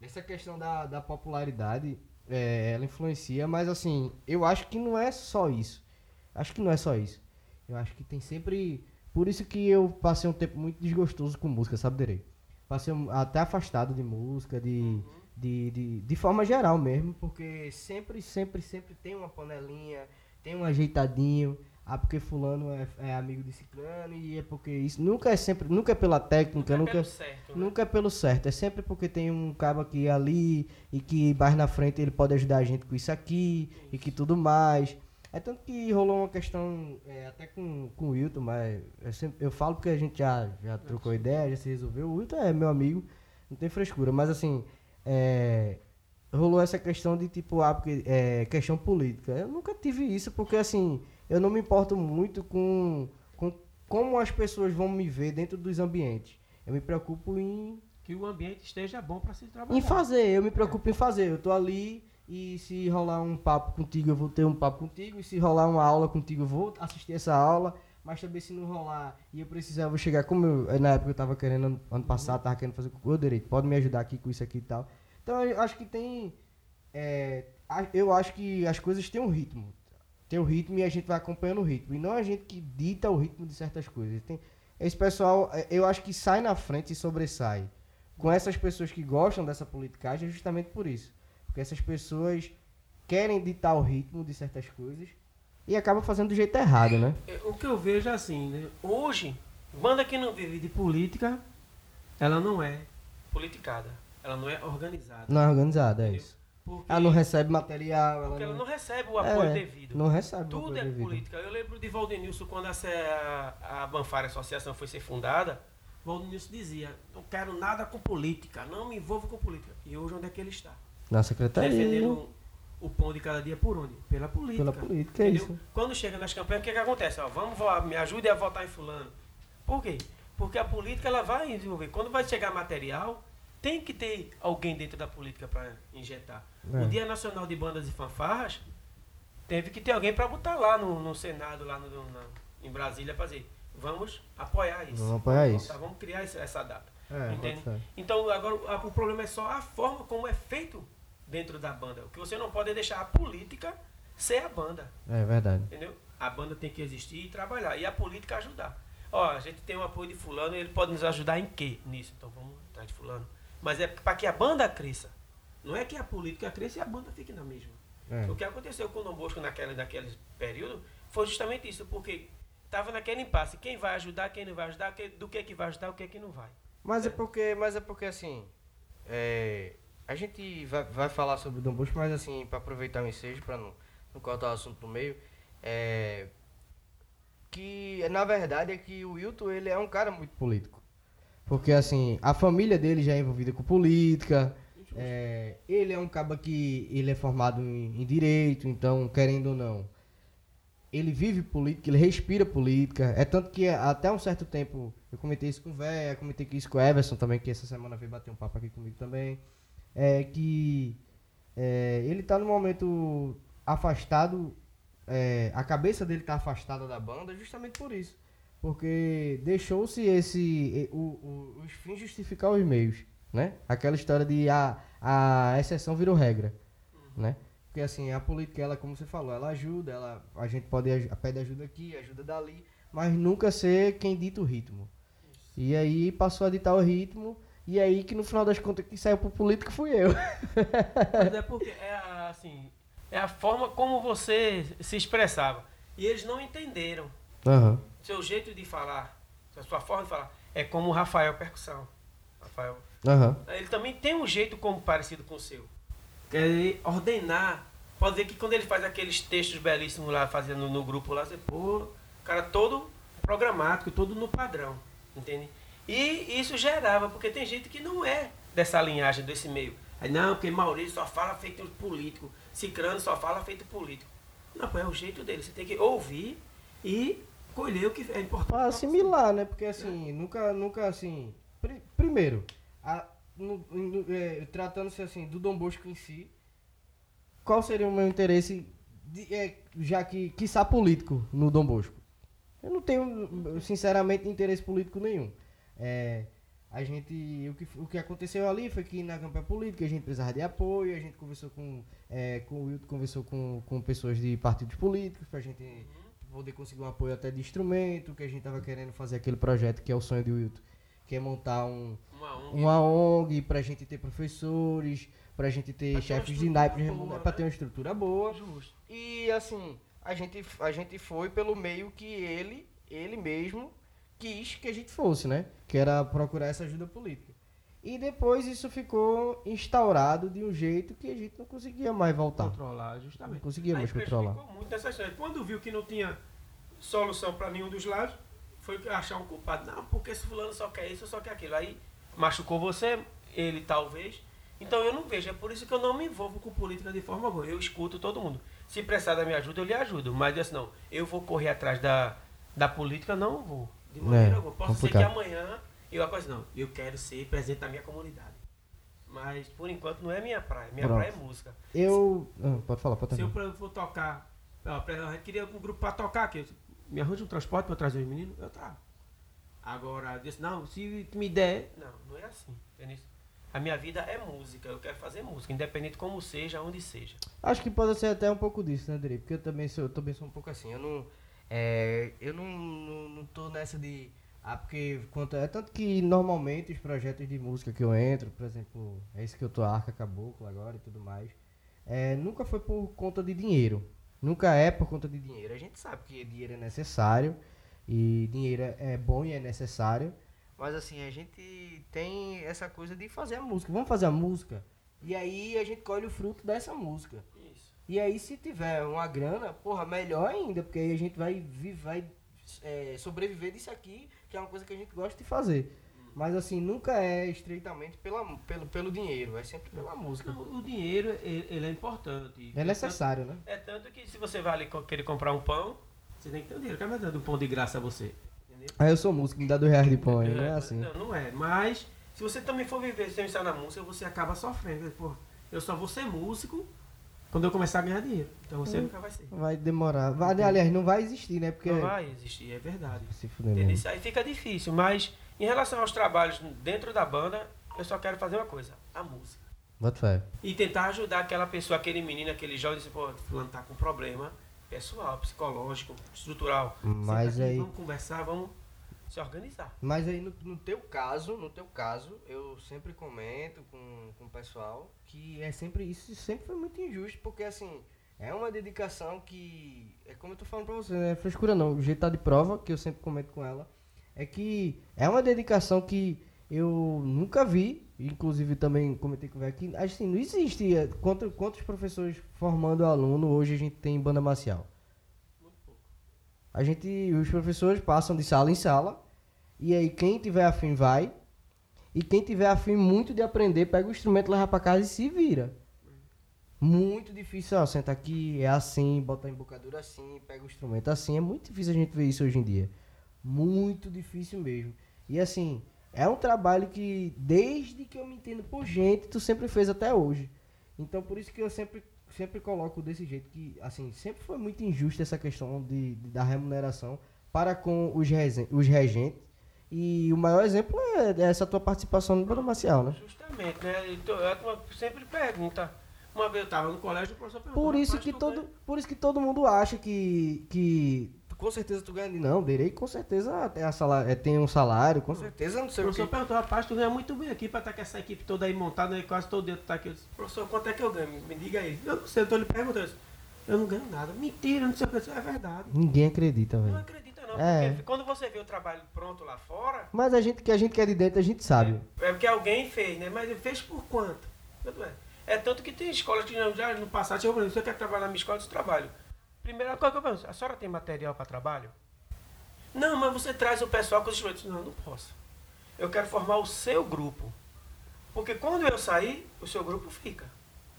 S1: essa questão da, da popularidade, é, ela influencia, mas assim, eu acho que não é só isso. Acho que não é só isso. Eu acho que tem sempre. Por isso que eu passei um tempo muito desgostoso com música, sabe, Derei? Passei um- até afastado de música, de, de, de, de forma geral mesmo, porque sempre, sempre, sempre tem uma panelinha, tem um ajeitadinho. Ah, porque fulano é, é amigo de ciclano e é porque isso. Nunca é sempre, nunca é pela técnica,
S2: Nunca é
S1: nunca.
S2: pelo certo, né?
S1: Nunca é pelo certo, é sempre porque tem um cabo aqui ali e que mais na frente ele pode ajudar a gente com isso aqui e que tudo mais. É tanto que rolou uma questão é, até com, com o Wilton, mas eu, sempre- eu falo porque a gente já, já trocou ideia, já se resolveu. O Wilton é meu amigo, não tem frescura, mas assim, é, rolou essa questão de tipo, ah, porque é questão política. Eu nunca tive isso porque assim, eu não me importo muito com, com como as pessoas vão me ver dentro dos ambientes. Eu me preocupo em
S2: Que o ambiente esteja bom para se trabalhar.
S1: em fazer, eu me preocupo em fazer. Eu tô ali e se rolar um papo contigo, eu vou ter um papo contigo. E se rolar uma aula contigo, eu vou assistir essa aula. Mas também se não rolar e eu precisar, eu vou chegar. Como eu, na época eu tava querendo, ano- passado, tava querendo fazer o direito, pode me ajudar aqui com isso aqui e tal. Então eu acho que tem. é, eu acho que as coisas têm um ritmo. Tem um ritmo e a gente vai acompanhando o ritmo. E não a gente que dita o ritmo de certas coisas. Tem, esse pessoal, é, eu acho que sai na frente e sobressai com essas pessoas que gostam dessa politicagem é justamente por isso. Porque essas pessoas querem ditar o ritmo de certas coisas e acabam fazendo do jeito errado, né?
S2: É, O que eu vejo é assim, né? Hoje, banda que não vive de política, ela não é politicada. Ela não é organizada.
S1: Não é organizada, é isso.
S2: Porque,
S1: Ela não recebe material,
S2: porque
S1: ela
S2: ela
S1: não,
S2: não recebe o apoio
S1: É,
S2: devido.
S1: não recebe o
S2: Tudo é
S1: devido.
S2: política. Eu lembro de Valdenilson, quando essa, a, a Banfara Associação foi ser fundada, Valdenilson dizia, não quero nada com política, não me envolvo com política. E hoje onde é que ele está?
S1: Na secretaria.
S2: Defendendo o pão de cada dia por onde? Pela política.
S1: Pela política, é
S2: entendeu?
S1: isso.
S2: Quando chega nas campanhas, o que, que acontece? Ó, vamos, vo- me ajude a votar em fulano. Por quê? Porque a política ela vai desenvolver. Quando vai chegar material, tem que ter alguém dentro da política para injetar.
S1: É.
S2: O Dia Nacional de Bandas e Fanfarras teve que ter alguém para botar lá no, no Senado, lá no, na- em Brasília, para dizer, vamos apoiar isso.
S1: Vamos apoiar
S2: Vamos
S1: isso.
S2: botar, Vamos criar essa, essa data.
S1: É,
S2: Entende? Então, agora, a- o problema é só a forma como é feito dentro da banda. O que você não pode é deixar a política ser a banda.
S1: É verdade.
S2: Entendeu? A banda tem que existir e trabalhar. E a política ajudar. Ó, a gente tem o apoio de fulano, ele pode nos ajudar em quê nisso? Então vamos atrás de fulano. Mas é para que a banda cresça. Não é que a política cresça e a banda fique na mesma.
S1: É.
S2: O que aconteceu com o Dom Bosco naquela, naquele período foi justamente isso, porque estava naquele impasse. Quem vai ajudar, quem não vai ajudar, do que, que vai ajudar, o que, que não vai.
S1: Mas é porque, mas é porque assim, é, a gente vai, vai falar sobre o Dom Bosco, mas assim, para aproveitar o ensejo, para não, não cortar o assunto no meio, é, que na verdade é que o Wilton ele é um cara muito político. Porque assim, a família dele já é envolvida com política, é, ele é um caba que ele é formado em, em direito, então querendo ou não, ele vive política, ele respira política. É tanto que até um certo tempo eu comentei isso com o Véia, comentei isso com o Everson também, que essa semana veio bater um papo aqui comigo também. É que é, ele tá no momento afastado, é, a cabeça dele tá afastada da banda justamente por isso. Porque deixou-se esse. O, o- os fins justificar os meios. Né? Aquela história de a, a exceção virou regra. Né? Porque assim, a política, ela, como você falou, ela ajuda, ela, a gente pode aj- pede ajuda aqui, ajuda dali, mas nunca ser quem dita o ritmo. E aí passou a ditar o ritmo, e aí que no final das contas quem saiu pro político fui eu.
S2: Mas é porque é a, assim, é a forma como você se expressava. E eles não entenderam.
S1: Aham.
S2: Seu jeito de falar, a sua forma de falar, é como o Rafael Percussão. Rafael.
S1: Aham.
S2: Ele também tem um jeito como parecido com o seu. Quer ele ordenar. Pode ver que quando ele faz aqueles textos belíssimos lá, fazendo no grupo lá, você, pô, o cara todo programático, todo no padrão. Entende? E isso gerava, porque tem gente que não é dessa linhagem, desse meio. Aí, não, porque Maurício só fala feito político, Cicrano só fala feito político. Não, pô, é o jeito dele. Você tem que ouvir e colher o que é importante.
S1: Pra
S2: você.
S1: assimilar, né? Porque assim, nunca, nunca assim. pri- primeiro, a- no- no- é, tratando-se assim do Dom Bosco em si, qual seria o meu interesse, de, é, já que, quiçá político, no Dom Bosco? Eu não tenho, sinceramente, interesse político nenhum. É, a gente, o que, o que aconteceu ali foi que na campanha política a gente precisava de apoio, a gente conversou com, é, com o Wilton, conversou com, com pessoas de partidos políticos pra gente poder conseguir um apoio até de instrumento, que a gente tava querendo fazer aquele projeto que é o sonho do Wilton, que é montar um,
S2: Uma ONG.
S1: uma ONG pra gente ter professores, pra gente ter
S2: Pra
S1: chefes de naipes
S2: né?
S1: pra ter uma estrutura boa.
S2: Justo.
S1: E assim, a gente, a gente foi pelo meio que ele, ele mesmo quis que a gente fosse, né? Que era procurar essa ajuda política. E depois isso ficou instaurado de um jeito que a gente não conseguia mais voltar.
S2: Controlar,
S1: Não
S2: justamente.
S1: conseguia
S2: Aí
S1: mais controlar.
S2: muito nessa história. Quando viu que não tinha solução para nenhum dos lados, foi achar um culpado. Não, porque esse fulano só quer isso, só quer aquilo. Aí machucou você, ele talvez. Então eu não vejo. É por isso que eu não me envolvo com política de forma alguma. Eu escuto todo mundo. Se precisar da minha ajuda, eu lhe ajudo. Mas assim, não, eu vou correr atrás da, da política, não vou. De maneira
S1: É,
S2: alguma. Posso
S1: complicado.
S2: ser que amanhã eu apareça, não, eu quero ser presidente da minha comunidade. Mas por enquanto não é minha praia. Minha
S1: Pronto.
S2: praia é música.
S1: Eu. ah, pode falar, pode
S2: Se eu
S1: terminar.
S2: for tocar, a gente queria um grupo pra tocar aqui. Me arranja um transporte pra trazer os meninos? Eu trago. Agora, eu disse, não, se me der. Não, não é assim. entendeu? A minha vida é música, eu quero fazer música, independente como seja, onde seja.
S1: Acho que pode ser até um pouco disso, né, Dri? Porque eu também sou, eu também sou um pouco assim. Eu não. É, eu não, não, não tô nessa de. Ah, porque. Quanto, é tanto que normalmente os projetos de música que eu entro, por exemplo, é esse que eu tô Arca Caboclo agora e tudo mais. É, nunca foi por conta de dinheiro. Nunca é por conta de dinheiro. A gente sabe que dinheiro é necessário. E dinheiro é é bom e é necessário. Mas assim, a gente tem essa coisa de fazer a música. Vamos fazer a música. E aí a gente colhe o fruto dessa música.
S2: Isso.
S1: E aí, se tiver uma grana, porra, melhor ainda, porque aí a gente vai, vai é, sobreviver disso aqui, que é uma coisa que a gente gosta de fazer. Mas assim, nunca é estreitamente pela, pelo, pelo dinheiro, é sempre pela música.
S2: Não, o dinheiro, ele, ele é importante.
S1: É necessário, né?
S2: É tanto que se você vai ali querer comprar um pão, você tem que ter um dinheiro. Quem vai dar um pão de graça a você? Entendeu?
S1: Aí eu sou músico, me dá dois reais de pão aí, não é assim.
S2: Não, não é. Mas se você também for viver sem estar na música, você acaba sofrendo. Pô, eu só vou ser músico quando eu começar a ganhar dinheiro. Então você
S1: Hum.
S2: nunca vai ser.
S1: Vai demorar. Vai, aliás, não vai existir, né? Porque.
S2: Não vai existir, é verdade.
S1: Se fuder mesmo.
S2: Aí fica difícil, mas em relação aos trabalhos dentro da banda, eu só quero fazer uma coisa, a música.
S1: Bota fé.
S2: E tentar ajudar aquela pessoa, aquele menino, aquele jovem, disse, pô, fulano tá com problema pessoal, psicológico, estrutural.
S1: Mas
S2: aqui,
S1: aí-
S2: Vamos conversar, vamos se organizar.
S1: Mas aí no, no teu caso, no teu caso, eu sempre comento com, com o pessoal que é sempre isso, sempre foi muito injusto, porque assim, é uma dedicação que. É como eu tô falando pra você, não é frescura não. O jeito tá de prova, que eu sempre comento com ela, é que é uma dedicação que eu nunca vi, inclusive também comentei com o que assim, não existe. é, Quantos, quantos professores formando aluno hoje a gente tem em banda marcial? A gente, os professores passam de sala em sala, e aí quem tiver afim vai, e quem tiver afim muito de aprender, pega o instrumento, leva pra casa e se vira. Muito difícil, ó, senta aqui, é assim, bota a embocadura assim, pega o instrumento assim, é muito difícil a gente ver isso hoje em dia. Muito difícil mesmo. E assim, é um trabalho que desde que eu me entendo por gente, tu sempre fez até hoje. Então por isso que eu sempre sempre coloco desse jeito que assim, sempre foi muito injusta essa questão de, de- da remuneração para com os, os regentes. E o maior exemplo é essa tua participação no Banda Marcial, né?
S2: Justamente, né? Então, é uma- sempre pergunta. Uma vez eu estava no colégio, o professor perguntou.
S1: Por isso
S2: "Rapaz,
S1: que todo,
S2: ganha?"
S1: por isso que todo mundo acha que que com certeza tu ganha de não, Derei com certeza tem, a salário, é, tem um salário, com certeza não
S2: O
S1: sei o
S2: professor
S1: que.
S2: perguntou, rapaz, tu ganha muito bem aqui pra estar com essa equipe toda aí montada, né? quase todo dia tu tá aqui. Eu disse, professor, quanto é que eu ganho? Me diga aí. Eu não sei, eu tô lhe perguntando. Eu disse, Eu não ganho nada. Mentira, não sei o que. Eu disse, É verdade.
S1: Ninguém acredita,
S2: Não
S1: velho.
S2: acredita não,
S1: É.
S2: porque quando você vê o trabalho pronto lá fora,
S1: Mas a gente que a gente quer de dentro, a gente sabe.
S2: é porque alguém fez, né? Mas ele fez por quanto? Quanto é? É tanto que tem escolas que já- já no passado pra mim, você quer trabalhar na minha escola? Eu disse, trabalho. Primeira coisa que eu penso, a senhora tem material para trabalho? Não, mas você traz o pessoal com os instrumentos. Não, não posso. Eu quero formar o seu grupo. Porque quando eu sair, o seu grupo fica.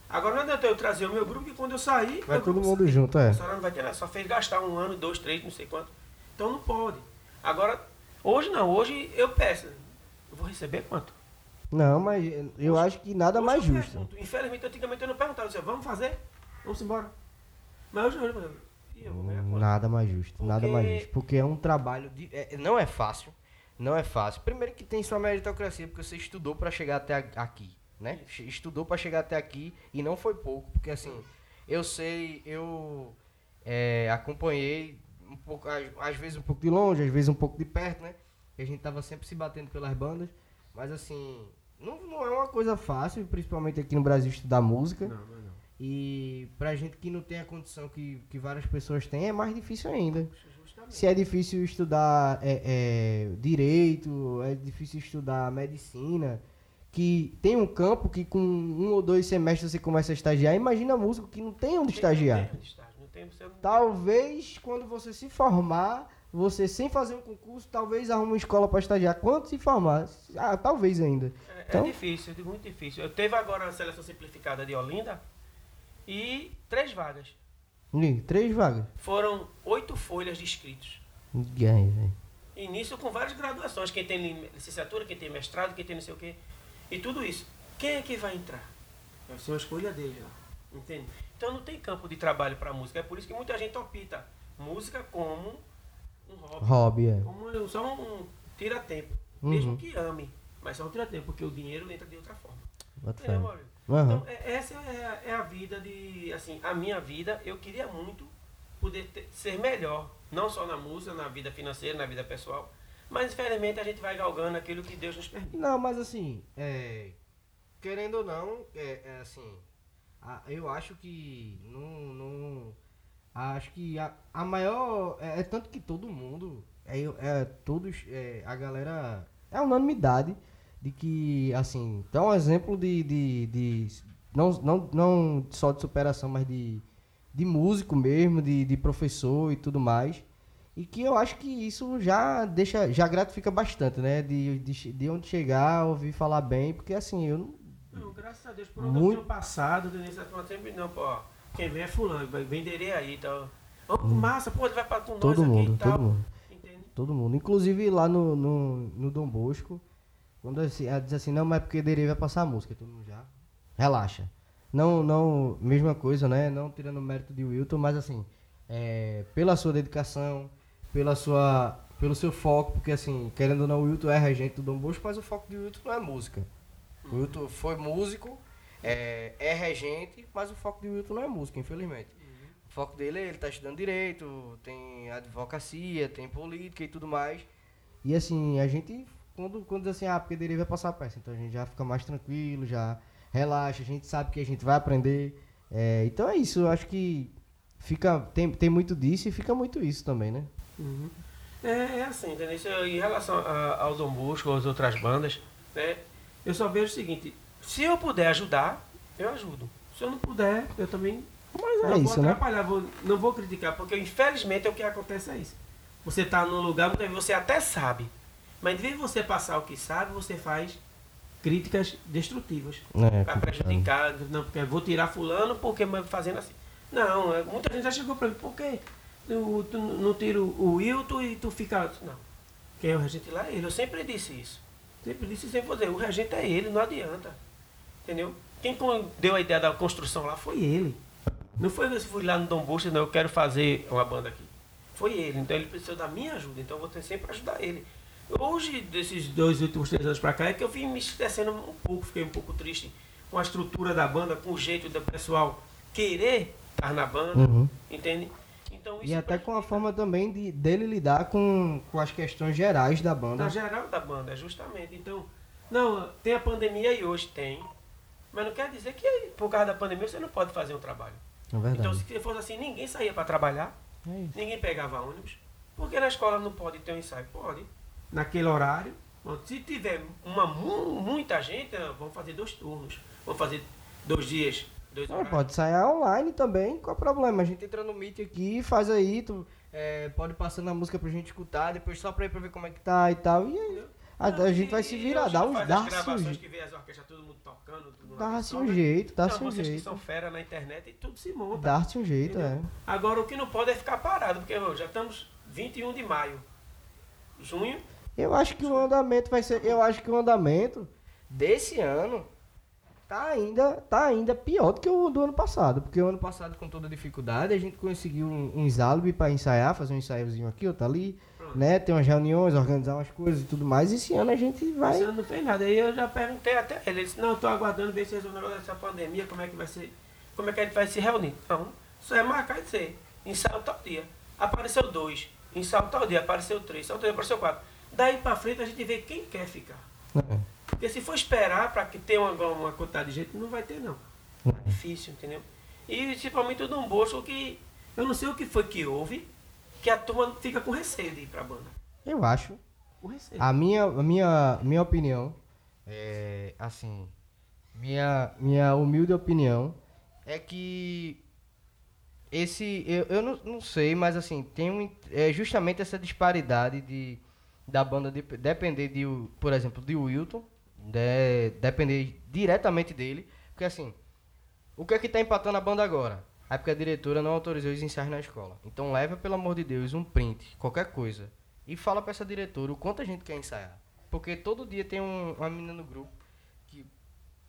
S2: Agora não adianta eu trazer o meu grupo, que quando eu sair.
S1: Vai todo mundo
S2: sai.
S1: junto, é.
S2: A senhora não vai ter nada, só fez gastar um ano, dois, três, não sei quanto. Então não pode. Agora, hoje não, hoje eu peço. Eu vou receber quanto?
S1: Não, mas eu
S2: Hoje-
S1: acho que nada mais justo.
S2: pergunto. Infelizmente, antigamente eu não perguntava. Eu dizia, vamos fazer? Vamos embora. Mas eu eu-?
S1: Nada mais justo, nada
S2: Porque-
S1: mais justo. Porque é um trabalho de. é- não é fácil. Não é fácil. Primeiro que tem sua meritocracia, porque você estudou pra chegar até aqui, né? Estudou pra chegar até aqui e não foi pouco, porque assim, eu sei, eu é, acompanhei um pouco, às, às vezes um pouco de longe, às vezes um pouco de perto, né? E a gente tava sempre se batendo pelas bandas, mas assim, não, não é uma coisa fácil, principalmente aqui no Brasil estudar música.
S2: Não, não.
S1: E pra gente que não tem a condição que, que várias pessoas têm, é mais difícil ainda.
S2: Justamente.
S1: Se é difícil estudar é, é, direito, é difícil estudar medicina, que tem um campo que com um ou dois semestres você começa a estagiar, imagina músico que não tem onde estagiar. Talvez quando você se formar, você sem fazer um concurso, talvez arrume uma escola para estagiar. Quando se formar? Ah, talvez ainda.
S2: É,
S1: Então-
S2: é difícil, é muito difícil. Eu teve agora a seleção simplificada de Olinda e três vagas.
S1: Ih, Três vagas.
S2: Foram oito folhas de inscritos.
S1: Ninguém, velho.
S2: E nisso com várias graduações. Quem tem li- licenciatura, quem tem mestrado, quem tem não sei o quê. E tudo isso. Quem é que vai entrar? Vai ser uma escolha dele lá. Entende? Então não tem campo de trabalho para música. É por isso que muita gente opta música como um hobby.
S1: Hobby, é.
S2: Como só um tira-tempo.
S1: Uhum.
S2: Mesmo que ame. Mas só um tira-tempo, porque o dinheiro entra de outra forma. Entendeu, Maurício?
S1: Aham.
S2: Então, é- essa é a, é a vida de. Assim, a minha vida, eu queria muito poder ter- ser melhor. Não só na música, na vida financeira, na vida pessoal. Mas infelizmente a gente vai galgando aquilo que Deus nos permite.
S1: Não, mas assim, é, querendo ou não, é, é assim, a- eu acho que não, não acho que a, a maior é, é tanto que todo mundo é, é todos é, a galera é unanimidade de que assim dá um exemplo de, de, de não, não, não só de superação, mas de, de músico mesmo, de, de professor e tudo mais. E que eu acho que isso já deixa, já gratifica bastante, né? De, de, de onde chegar, ouvir falar bem, porque assim, eu não.
S2: Não, graças a Deus, por onde Muito... eu tenho passado, Denise, sempre, não, pô, quem vem é fulano, venderei aí e tal. Oh, massa, pô, ele vai pra com nós
S1: todo mundo,
S2: aqui e tal.
S1: Todo mundo. Entende? Todo mundo. Inclusive lá no, no, no Dom Bosco, quando ela diz assim, não, mas é porque Derei vai passar a música, todo mundo já. Relaxa. Não, não, mesma coisa, né? Não tirando o mérito de Wilton, mas assim, é, pela sua dedicação, pela sua, pelo seu foco, porque assim, querendo ou não, o Wilton é regente do Dom Bosco, mas o foco de Wilton não é música. O Wilton foi músico, é, é regente, mas o foco de Wilton não é música, infelizmente. O foco dele é ele tá estudando direito, tem advocacia, tem política e tudo mais. E assim, a gente, quando, quando diz assim, ah, porque Derei vai passar a peça, então a gente já fica mais tranquilo, já relaxa, a gente sabe que a gente vai aprender. É, então é isso, eu acho que fica, tem, tem muito disso e fica muito isso também, né?
S2: Uhum. É, é, assim, entendeu? Em relação a, ao Dom Bosco, às outras bandas, né, eu só vejo o seguinte, se eu puder ajudar, eu ajudo. Se eu não puder, eu também mas é não isso, vou né? atrapalhar, né? vou, não vou criticar, porque infelizmente é o que acontece é isso. Você está num lugar, você até sabe, mas de vez você passar o que sabe, você faz críticas destrutivas é, para prejudicar. Não, vou tirar fulano porque fazendo assim. Não, é, muita gente já chegou para mim, por quê? Tu, tu não tira o Wilton e tu fica. Não. Quem é o regente lá é ele. Eu sempre disse isso. Sempre disse sempre vou dizer, o regente é ele, não adianta. Entendeu? Quem deu a ideia da construção lá foi ele. Não foi eu fui lá no Dom Busta, não, eu quero fazer uma banda aqui. Foi ele, então ele precisou da minha ajuda, então eu vou ter sempre ajudar ele. Hoje, desses dois últimos três anos para cá, é que eu vim me esquecendo um pouco, fiquei um pouco triste com a estrutura da banda, com o jeito do pessoal querer estar na banda, uhum. entende?
S1: Então, e até com a forma também de, dele lidar com, com as questões gerais da banda.
S2: Na geral da banda, justamente. Então, não, tem a pandemia e hoje tem. Mas não quer dizer que por causa da pandemia você não pode fazer um trabalho.
S1: É
S2: então, se fosse assim, ninguém saía para trabalhar, é ninguém pegava ônibus. Porque na escola não pode ter um ensaio? Pode naquele horário. Se tiver uma, muita gente, vamos fazer dois turnos. Vamos fazer dois dias. Dois
S1: Não, pode sair online também, qual é o problema? A gente entra no Meet aqui, faz aí, tu é, pode passando a música pra gente escutar, depois só pra ir pra ver como é que tá e tal. E aí, a, a, gente vai se virar, dá um
S2: dá gravações que vê as orquestras todo mundo tocando, tudo
S1: Dá-se um jeito, dá-se um jeito.
S2: que são fera na internet e tudo se monta.
S1: Dá-se um jeito, entendeu?
S2: é. Agora o que não pode é ficar parado, porque já estamos 21 de maio. Junho,
S1: eu acho que o andamento vai ser. Eu acho que o andamento desse ano tá ainda, tá ainda pior do que o do ano passado. Porque o ano passado, com toda dificuldade, a gente conseguiu um, uns álbuns para ensaiar, fazer um ensaiozinho aqui, outro ali, né? Ter umas reuniões, organizar umas coisas e tudo mais. Esse ano a gente vai. Esse
S2: ano não fez nada. Aí eu já perguntei até ele. Ele disse, não, eu tô aguardando ver se resolve o negócio dessa pandemia, como é que vai ser. Como é que a gente vai se reunir? Então, só é marcar e dizer, ensaio tal dia. Apareceu dois. Ensaio tal dia, apareceu três. Tal dia, apareceu quatro. Daí para frente a gente vê quem quer ficar. É. Porque se for esperar para que tenha uma, uma quantidade de gente, não vai ter não. É difícil, entendeu? E principalmente o Dom Bosco, que eu não sei o que foi que houve, que a turma fica com receio de ir para a banda.
S1: Eu acho. Com receio. A minha, a minha, minha opinião, é, assim, minha, minha humilde opinião, é que esse, eu, eu não, não sei, mas assim, tem um, é justamente essa disparidade de da banda de, depender de, por exemplo, de Wilton, de, depender diretamente dele, porque assim, o que é que tá empatando a banda agora? É porque a diretora não autorizou os ensaios na escola. Então leva, pelo amor de Deus, um print, qualquer coisa, e fala para essa diretora o quanto a gente quer ensaiar. Porque todo dia tem um, uma menina no grupo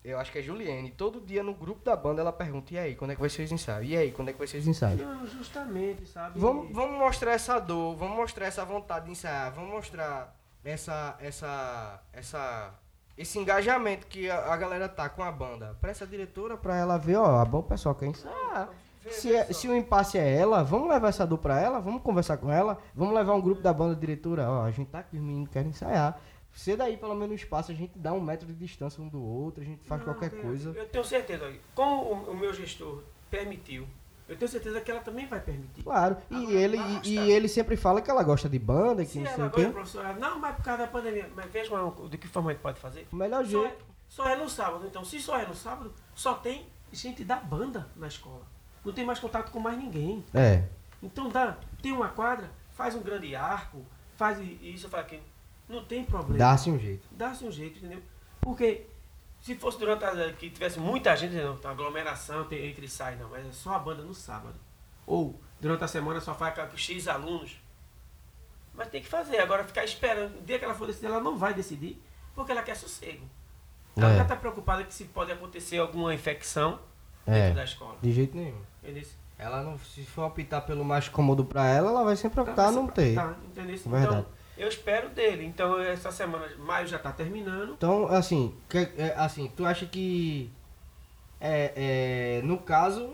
S1: eu acho que é Juliane. Todo dia no grupo da banda ela pergunta: e aí, quando é que vai ser os ensaios? E aí, quando é que vai ser os ensaios?
S2: Não, justamente, sabe?
S1: Vamos, vamos mostrar essa dor, vamos mostrar essa vontade de ensaiar, vamos mostrar essa, essa, essa, esse engajamento que a, a galera tá com a banda. Pra essa diretora, pra ela ver: ó, a bom pessoal quer ensaiar. Se, é, se o impasse é ela, vamos levar essa dor pra ela, vamos conversar com ela, vamos levar um grupo da banda diretora, ó, a gente tá aqui, os meninos querem ensaiar. Se daí pelo menos um espaço, a gente dá um metro de distância um do outro, a gente faz não, qualquer
S2: eu,
S1: coisa.
S2: Eu tenho certeza, como o, o, meu gestor permitiu, eu tenho certeza que ela também vai permitir.
S1: Claro, e ele, e, e, ele sempre fala que ela gosta de banda, que
S2: Se
S1: não
S2: sei
S1: ela
S2: o quê. Não, mas por causa da pandemia. Mas veja de que forma a gente pode fazer.
S1: O melhor
S2: só
S1: jeito.
S2: É, só é no sábado. Então, se só é no sábado, só tem gente da banda na escola. Não tem mais contato com mais ninguém.
S1: É.
S2: Então dá, tem uma quadra, faz um grande arco, faz isso, faz aquilo. Não tem problema.
S1: Dá-se um jeito.
S2: Dá-se um jeito, entendeu? Porque se fosse durante a, que tivesse muita gente, não, tá, aglomeração, tem, entre e sai, não, mas é só a banda no sábado. Ou durante a semana só faz com X alunos. Mas tem que fazer. Agora ficar esperando. O dia que ela for decidir, ela não vai decidir, porque ela quer sossego. Ela
S1: É.
S2: já está preocupada que se pode acontecer alguma infecção
S1: É.
S2: dentro da escola.
S1: De jeito nenhum.
S2: Entendeu?
S1: Ela não, se for optar pelo mais cômodo pra ela, ela vai sempre
S2: Ela
S1: optar
S2: vai
S1: não
S2: se
S1: ter.
S2: preocupar, entendeu?
S1: Verdade.
S2: Então, eu espero dele. Então, essa semana, maio já está terminando.
S1: Então, assim, que- é, assim, tu acha que é, é, no caso,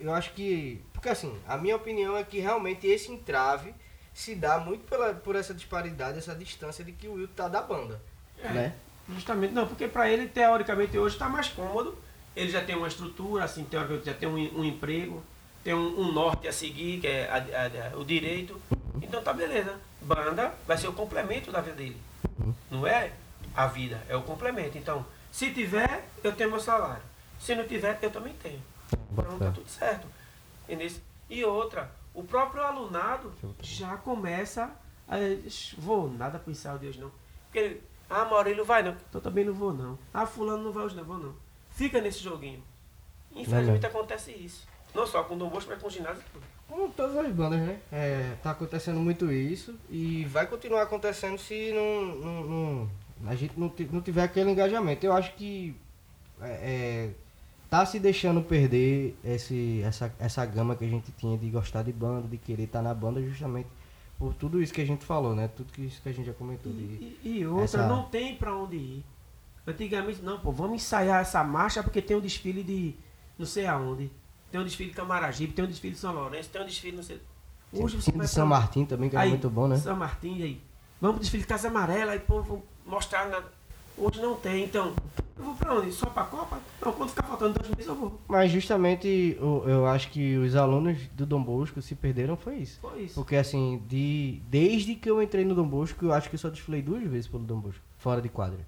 S1: eu acho que. Porque assim, a minha opinião é que realmente esse entrave se dá muito pela, por essa disparidade, essa distância de que o Will tá da banda.
S2: É.
S1: Né?
S2: Justamente, não, porque para ele, teoricamente, hoje está mais cômodo. Ele já tem uma estrutura, assim, teoricamente, já tem um, um emprego, tem um, um norte a seguir, que é a- a- a- o direito. Então tá beleza. Banda vai ser o complemento da vida dele. Não é a vida, é o complemento. Então, se tiver, eu tenho meu salário. Se não tiver, eu também tenho. Então tá tudo certo. E outra, o próprio alunado já começa a. Vou nada pro ensaio de hoje não. Porque, ah, Maurílio vai não. Então também não vou não. Ah, fulano não vai hoje não, vou não. Fica nesse joguinho. Infelizmente acontece isso. Não só com o Dom Bosco, mas com o ginásio e tudo.
S1: Como todas as bandas, né? É, tá acontecendo muito isso e vai continuar acontecendo se não, não- não- a gente não, não tiver aquele engajamento. Eu acho que é, é, tá se deixando perder esse, essa, essa gama que a gente tinha de gostar de banda, de querer estar na banda justamente por tudo isso que a gente falou, né? Tudo que isso que a gente já comentou. De,
S2: E, e outra,
S1: Essa-
S2: não tem pra onde ir. Antigamente, não, pô, vamos ensaiar essa marcha porque tem um desfile de não sei aonde. Tem um desfile de Camaragibe, tem um desfile de São Lourenço, tem um desfile não sei. Hoje você vai
S1: de São
S2: pra-
S1: Martin também, que era
S2: Aí,
S1: muito bom, né?
S2: São Martin, aí. Vamos pro desfile de Casa Amarela, aí pô, vou mostrar na... Hoje não tem, então. Eu vou pra onde? Só pra Copa? Não, quando ficar faltando dois meses eu vou.
S1: Mas justamente o- eu acho que os alunos do Dom Bosco se perderam foi isso.
S2: Foi isso.
S1: Porque assim, de, desde que eu entrei no Dom Bosco, eu acho que eu só desfilei duas vezes pelo Dom Bosco, fora de quadra.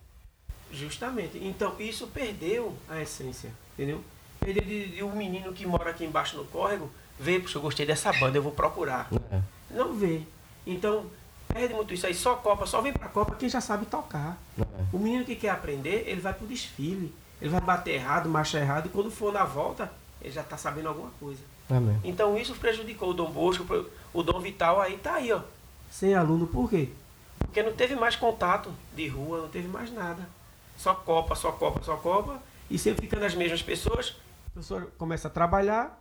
S2: Justamente. Então, isso perdeu a essência, entendeu? De, de um menino que mora aqui embaixo no córrego, vê, puxa, eu gostei dessa banda, eu vou procurar.
S1: É.
S2: Não vê. Então, perde muito isso aí. Só Copa, só vem pra Copa quem já sabe tocar.
S1: É.
S2: O menino que quer aprender, ele vai pro desfile. Ele vai bater errado, marcha errado, e quando for na volta, ele já tá sabendo alguma coisa.
S1: É.
S2: Então isso prejudicou o Dom Bosco, o Dom Vital aí tá aí, ó. Sem aluno, por quê? Porque não teve mais contato de rua, não teve mais nada. Só Copa, só Copa, só Copa. E sempre ficando as mesmas pessoas. Pessoa começa a trabalhar.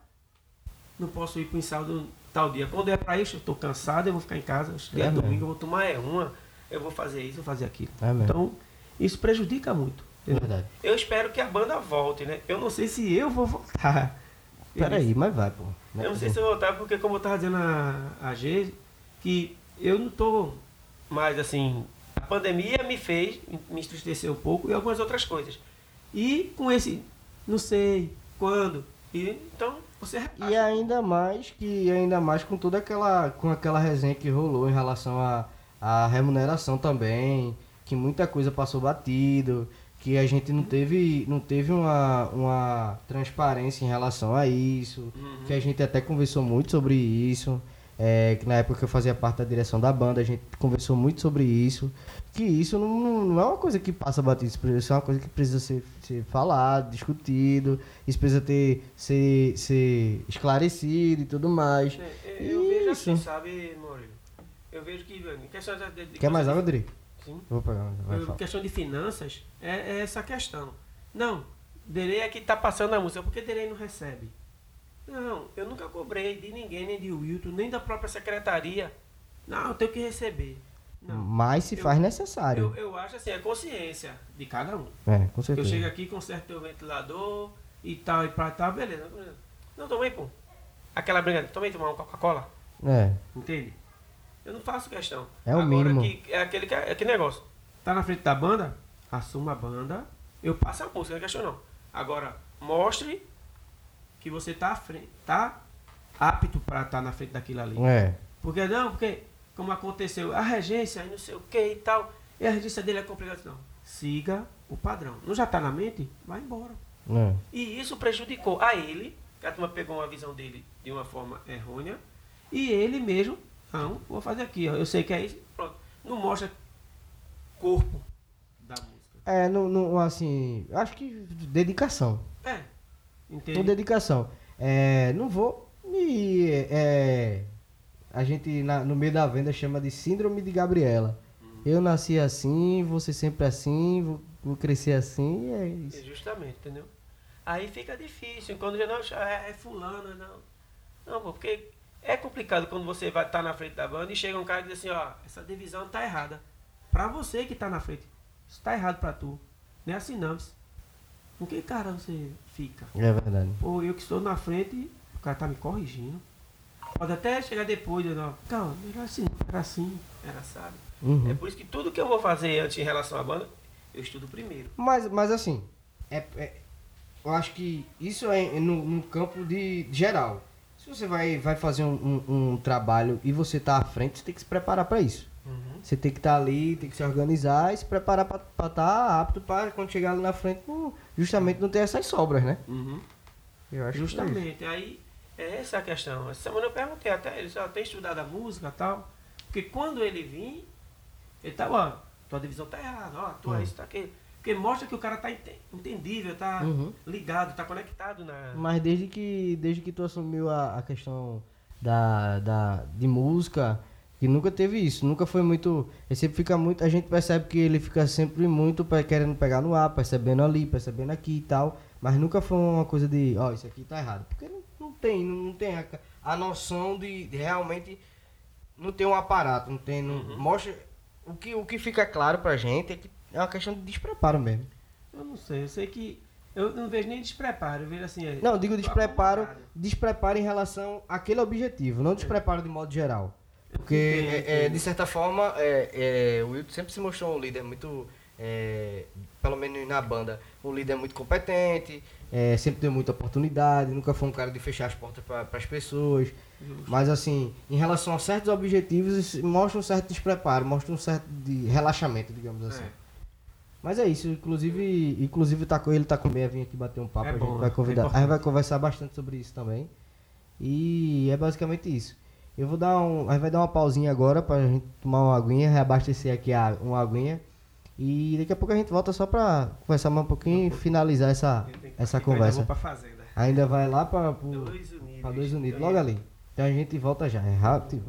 S2: Não posso ir pro ensaio do tal dia. Quando é pra isso, eu tô cansado, eu vou ficar em casa.
S1: É
S2: domingo eu vou tomar é uma. Eu vou fazer isso, eu vou fazer aquilo.
S1: É.
S2: Então, isso prejudica muito.
S1: É verdade.
S2: Eu espero que a banda volte, né? Eu não sei se eu vou voltar.
S1: Peraí, mas vai, pô.
S2: Eu não sei se eu vou voltar, porque como eu tava dizendo a, a G, que eu não tô mais assim. A pandemia me fez me entristecer um pouco e algumas outras coisas. E com esse, não sei quando. E, então, você
S1: E ainda mais que ainda mais com toda aquela com aquela resenha que rolou em relação à à remuneração também, que muita coisa passou batido, que a gente não teve não teve uma, uma transparência em relação a isso,
S2: Uhum.
S1: que a gente até conversou muito sobre isso. É, que na época que eu fazia parte da direção da banda, a gente conversou muito sobre isso. Que isso não, não- é uma coisa que passa batido, isso ser uma coisa que precisa ser, ser falado, discutido, isso precisa ter, ser, ser esclarecido e tudo mais.
S2: É, eu vejo assim, sabe, Maurílio? Eu vejo que questão de, de,
S1: Quer mais água,
S2: de-
S1: Dri?
S2: Sim.
S1: Vou pegar, vai
S2: Eu- questão de finanças é, é essa questão. Não, Derei é que tá passando a música, porque Derei não recebe. Não, eu nunca cobrei de ninguém, nem de Wilton, nem da própria secretaria. Não, eu tenho que receber. Não.
S1: Mas se
S2: Eu-
S1: faz necessário.
S2: Eu, eu acho assim, é consciência de cada um.
S1: É, com
S2: Eu
S1: certeza.
S2: chego aqui, conserto teu ventilador e tal, e pra tal, beleza. Não, tomei, pô. Aquela brincadeira, tomei tomar uma Coca-Cola.
S1: É,
S2: Entende? Eu não faço questão.
S1: É o
S2: Agora,
S1: mínimo.
S2: Que, é aquele, que- é aquele negócio. Tá na frente da banda? Assuma a banda. Eu passo a música, não é questão não. Agora, mostre que você tá, frente, tá apto para estar na frente daquilo ali.
S1: é.
S2: Porque não, porque como aconteceu, a regência, não sei o que e tal, e a regência dele é complicada. Não. Siga o padrão. Não já tá na mente? Vai embora.
S1: é.
S2: E isso prejudicou a ele, que a turma pegou uma visão dele de uma forma errônea, e ele mesmo Não, vou fazer aqui, ó. Eu sei que é isso. Pronto. Não mostra corpo da música.
S1: É, não, não, assim, acho que dedicação.
S2: É.
S1: Com
S2: Entende?
S1: dedicação. É, não vou me. É, a gente na- no meio da venda chama de síndrome de Gabriela. Eu nasci assim, vou ser sempre assim, vou, vou crescer assim, e é
S2: É,
S1: isso.
S2: Justamente, entendeu? Aí fica difícil, quando já não é, é fulano, não. Não, porque é complicado quando você vai estar na frente da banda e chega um cara e diz assim, ó, essa divisão tá errada. Pra você que tá na frente. Isso tá errado pra tu. Não é assim não. isso. Com que cara você fica?
S1: É verdade.
S2: Pô, eu que estou na frente, o cara tá me corrigindo. Pode até chegar depois, eu não, calma, era assim, era assim, era assado.
S1: Uhum.
S2: É por isso que tudo que eu vou fazer antes em relação à banda, eu estudo primeiro.
S1: Mas, mas assim, é, é- eu acho que isso é no, no campo de geral. Se você vai, vai fazer um, um- um trabalho e você tá à frente, você tem que se preparar para isso. Você tem que estar ali, tem que se organizar e se preparar para estar apto para quando chegar ali na frente, não- justamente não ter essas sobras, né?
S2: Uhum.
S1: Eu acho que é.
S2: Justamente, aí é essa a questão. Essa semana eu perguntei até ele, ó, tem estudado a música e tal. Porque quando ele vir, ele tá, ó, tua divisão tá errada, ó, tua
S1: Hum.
S2: isso tá aqui. Porque mostra que o cara tá ente- entendível, tá
S1: Uhum.
S2: ligado, tá conectado na.
S1: Mas desde que, desde que tu assumiu a, a questão da, da, de música, que nunca teve isso, nunca foi muito. Ele sempre fica muito. A gente percebe que ele fica sempre muito querendo pegar no ar, percebendo ali, percebendo aqui e tal. Mas nunca foi uma coisa de, ó, isso aqui tá errado. Porque não, não tem, não, não tem a, a noção de, de realmente. Não tem um aparato, não tem. Não,
S2: Uhum.
S1: Mostra. O que, o que fica claro pra gente é que é uma questão de despreparo mesmo.
S2: Eu não sei, eu sei que. Eu não vejo nem despreparo, eu vejo assim. é-
S1: Não, eu digo despreparo, despreparo em relação àquele objetivo, não despreparo de modo geral. Porque, é, é, de certa forma, é, é, o Wilton sempre se mostrou um líder muito, é, pelo menos na banda, um líder muito competente, é, sempre deu muita oportunidade, nunca foi um cara de fechar as portas para as pessoas.
S2: Justo.
S1: Mas, assim, em relação a certos objetivos, isso mostra um certo despreparo, mostra um certo de relaxamento, digamos assim.
S2: É.
S1: Mas é isso, inclusive, inclusive tá com ele, tá com bem a vir aqui bater um papo, a gente
S2: bom,
S1: vai convidar, a gente vai conversar bastante sobre isso também. E é basicamente isso. Eu vou dar um, a gente vai dar uma pausinha agora pra gente tomar uma aguinha, reabastecer aqui a, uma aguinha. E daqui a pouco a gente volta só pra conversar mais um pouquinho e finalizar essa, essa
S2: ainda
S1: conversa.
S2: fazenda.
S1: Ainda vai lá pra, pro,
S2: Dois unidos.
S1: pra Dois Unidos, logo ali. Então a gente volta já, é rápido.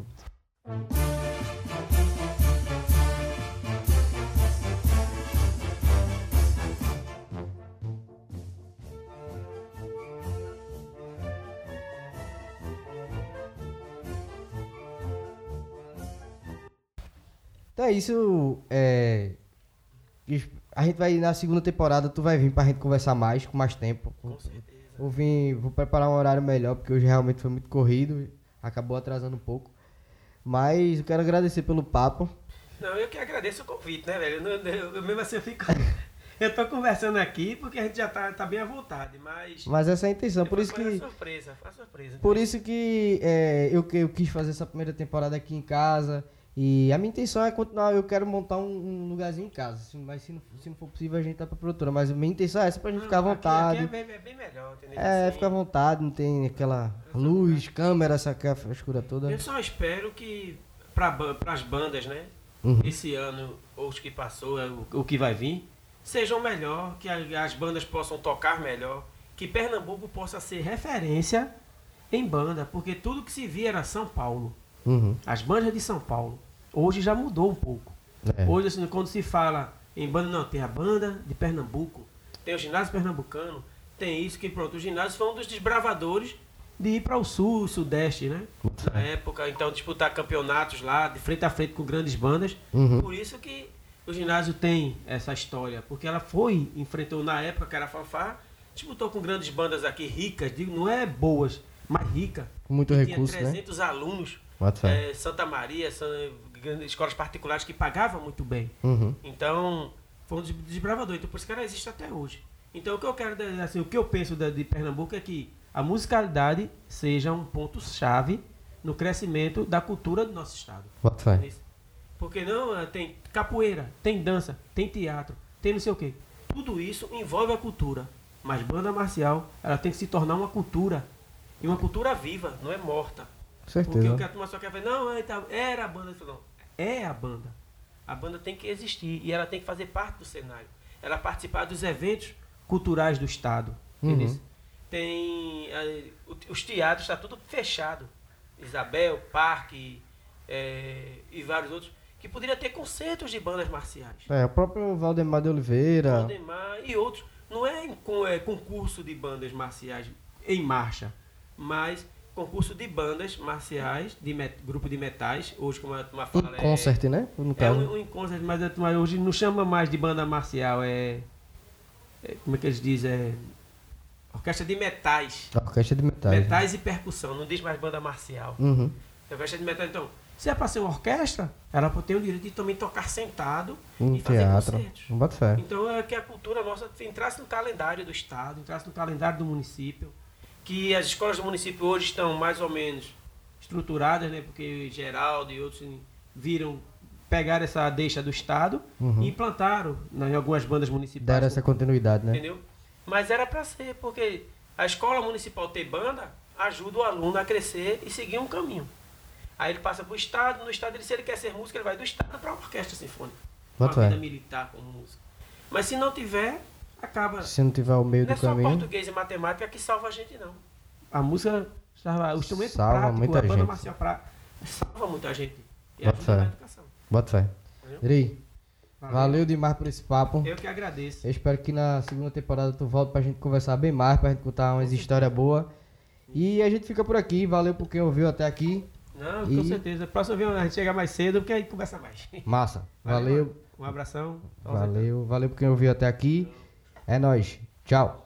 S1: Então é isso. É, a gente vai na segunda temporada, tu vai vir pra gente conversar mais, com mais tempo.
S2: Com certeza.
S1: Vou vir, vou preparar um horário melhor, porque hoje realmente foi muito corrido, acabou atrasando um pouco. Mas eu quero agradecer pelo papo.
S2: Não, eu que agradeço o convite, né, velho? Eu, eu- eu mesmo assim eu fico. eu tô conversando aqui porque a gente já tá, tá bem à vontade, mas.
S1: Mas essa é a intenção, por isso que.
S2: surpresa, foi surpresa.
S1: Por isso que é, eu, que- eu quis fazer essa primeira temporada aqui em casa. E a minha intenção é continuar, eu quero montar um, um lugarzinho em casa. Se- Mas se não, se não for possível, a gente tá pra produtora. Mas a minha intenção é essa pra gente
S2: Não,
S1: ficar à
S2: aqui-
S1: vontade.
S2: Aqui é bem, é bem melhor, entendeu?
S1: É,
S2: Assim,
S1: fica à vontade, não tem aquela luz, câmera, essa frescura toda.
S2: Eu só espero que para as bandas, né?
S1: Uhum.
S2: Esse ano, ou os que passou, é o, o que vai vir, sejam melhor, que as bandas possam tocar melhor, que Pernambuco possa ser referência em banda, porque tudo que se via era São Paulo.
S1: Uhum.
S2: As bandas de São Paulo. Hoje já mudou um pouco.
S1: É.
S2: Hoje, assim, quando se fala em banda, não, tem a banda de Pernambuco, tem o ginásio pernambucano, tem isso que pronto. O ginásio foi um dos desbravadores de ir para o sul, sudeste, né? Na época, então, disputar campeonatos lá, de frente a frente com grandes bandas.
S1: Uhum.
S2: Por isso que o ginásio tem essa história, porque ela foi, enfrentou na época que era fanfar, disputou com grandes bandas aqui ricas, digo, não é boas, mas rica.
S1: Muito recurso,
S2: tinha
S1: né?
S2: 300 alunos
S1: Bota fé.
S2: É, Santa Maria, escolas particulares que pagavam muito bem.
S1: Uhum.
S2: Então, foi um des- desbravador. Então, por isso que ela existe até hoje. Então, o que eu quero, dizer, assim, o que eu penso da- de Pernambuco é que a musicalidade seja um ponto-chave no crescimento da cultura do nosso estado. Porque não, eh, tem capoeira, tem dança, tem teatro, tem não sei o quê. Tudo isso envolve a cultura. Mas banda marcial, ela tem que se tornar uma cultura. E uma cultura viva, não é morta.
S1: Certeza.
S2: Porque o que a turma só quer ver, não, é, tá- era a banda. Eu falo, Não, é a banda. A banda tem que existir e ela tem que fazer parte do cenário. Ela participar dos eventos culturais do Estado.
S1: Uhum.
S2: Tem. o- os teatros, está tudo fechado. Isabel, Parque eh, e vários outros. Que poderia ter concertos de bandas marciais.
S1: É, o próprio Valdemar de Oliveira.
S2: Valdemar e outros. Não é, é concurso de bandas marciais em marcha, mas concurso de bandas marciais, de met- grupo de metais, hoje como a turma
S1: Em
S2: fala. é-
S1: concert, né? No
S2: É,
S1: caso.
S2: um, um concert, mas a turma hoje não chama mais de banda marcial, é. é, como é que eles dizem? É, orquestra de metais.
S1: Orquestra de metais. né?
S2: Metais e percussão, não diz mais banda marcial.
S1: Uhum.
S2: É orquestra de metais, então. Se é para ser uma orquestra, ela tem o direito de também tocar sentado
S1: Um
S2: e fazer
S1: teatro.
S2: concertos.
S1: Bota fé.
S2: Então é que a cultura nossa entrasse no calendário do Estado, entrasse no calendário do município, que as escolas do município hoje estão mais ou menos estruturadas, né? Porque Geraldo e outros viram, pegaram essa deixa do Estado
S1: Uhum.
S2: e implantaram em algumas bandas municipais.
S1: Deram essa continuidade, né?
S2: Entendeu? Mas era para ser, porque a escola municipal ter banda ajuda o aluno a crescer e seguir um caminho. Aí ele passa para o Estado, no Estado, ele, se ele quer ser músico, ele vai do Estado para a orquestra sinfônica. Uma
S1: fé.
S2: vida militar como músico. Mas se não tiver, acaba.
S1: Se não tiver o meio
S2: Não é
S1: do
S2: só
S1: caminho.
S2: português e matemática que salva a gente, não. A música, salva- o instrumento
S1: Salva
S2: prático,
S1: muita
S2: a banda
S1: gente.
S2: marcial pra, salva muita gente. E
S1: Bota fé. Bota fé. Dri, valeu demais por esse papo.
S2: Eu que agradeço.
S1: Eu espero que na segunda temporada tu volte pra gente conversar bem mais, pra gente contar umas histórias boas. E a gente fica por aqui. Valeu por quem ouviu até aqui.
S2: Não,
S1: E-
S2: com certeza. Próximo vez a gente chega mais cedo, porque aí conversa mais.
S1: Massa. Valeu.
S2: Um abração.
S1: Valeu. Valeu por quem ouviu até aqui. É nóis. Tchau.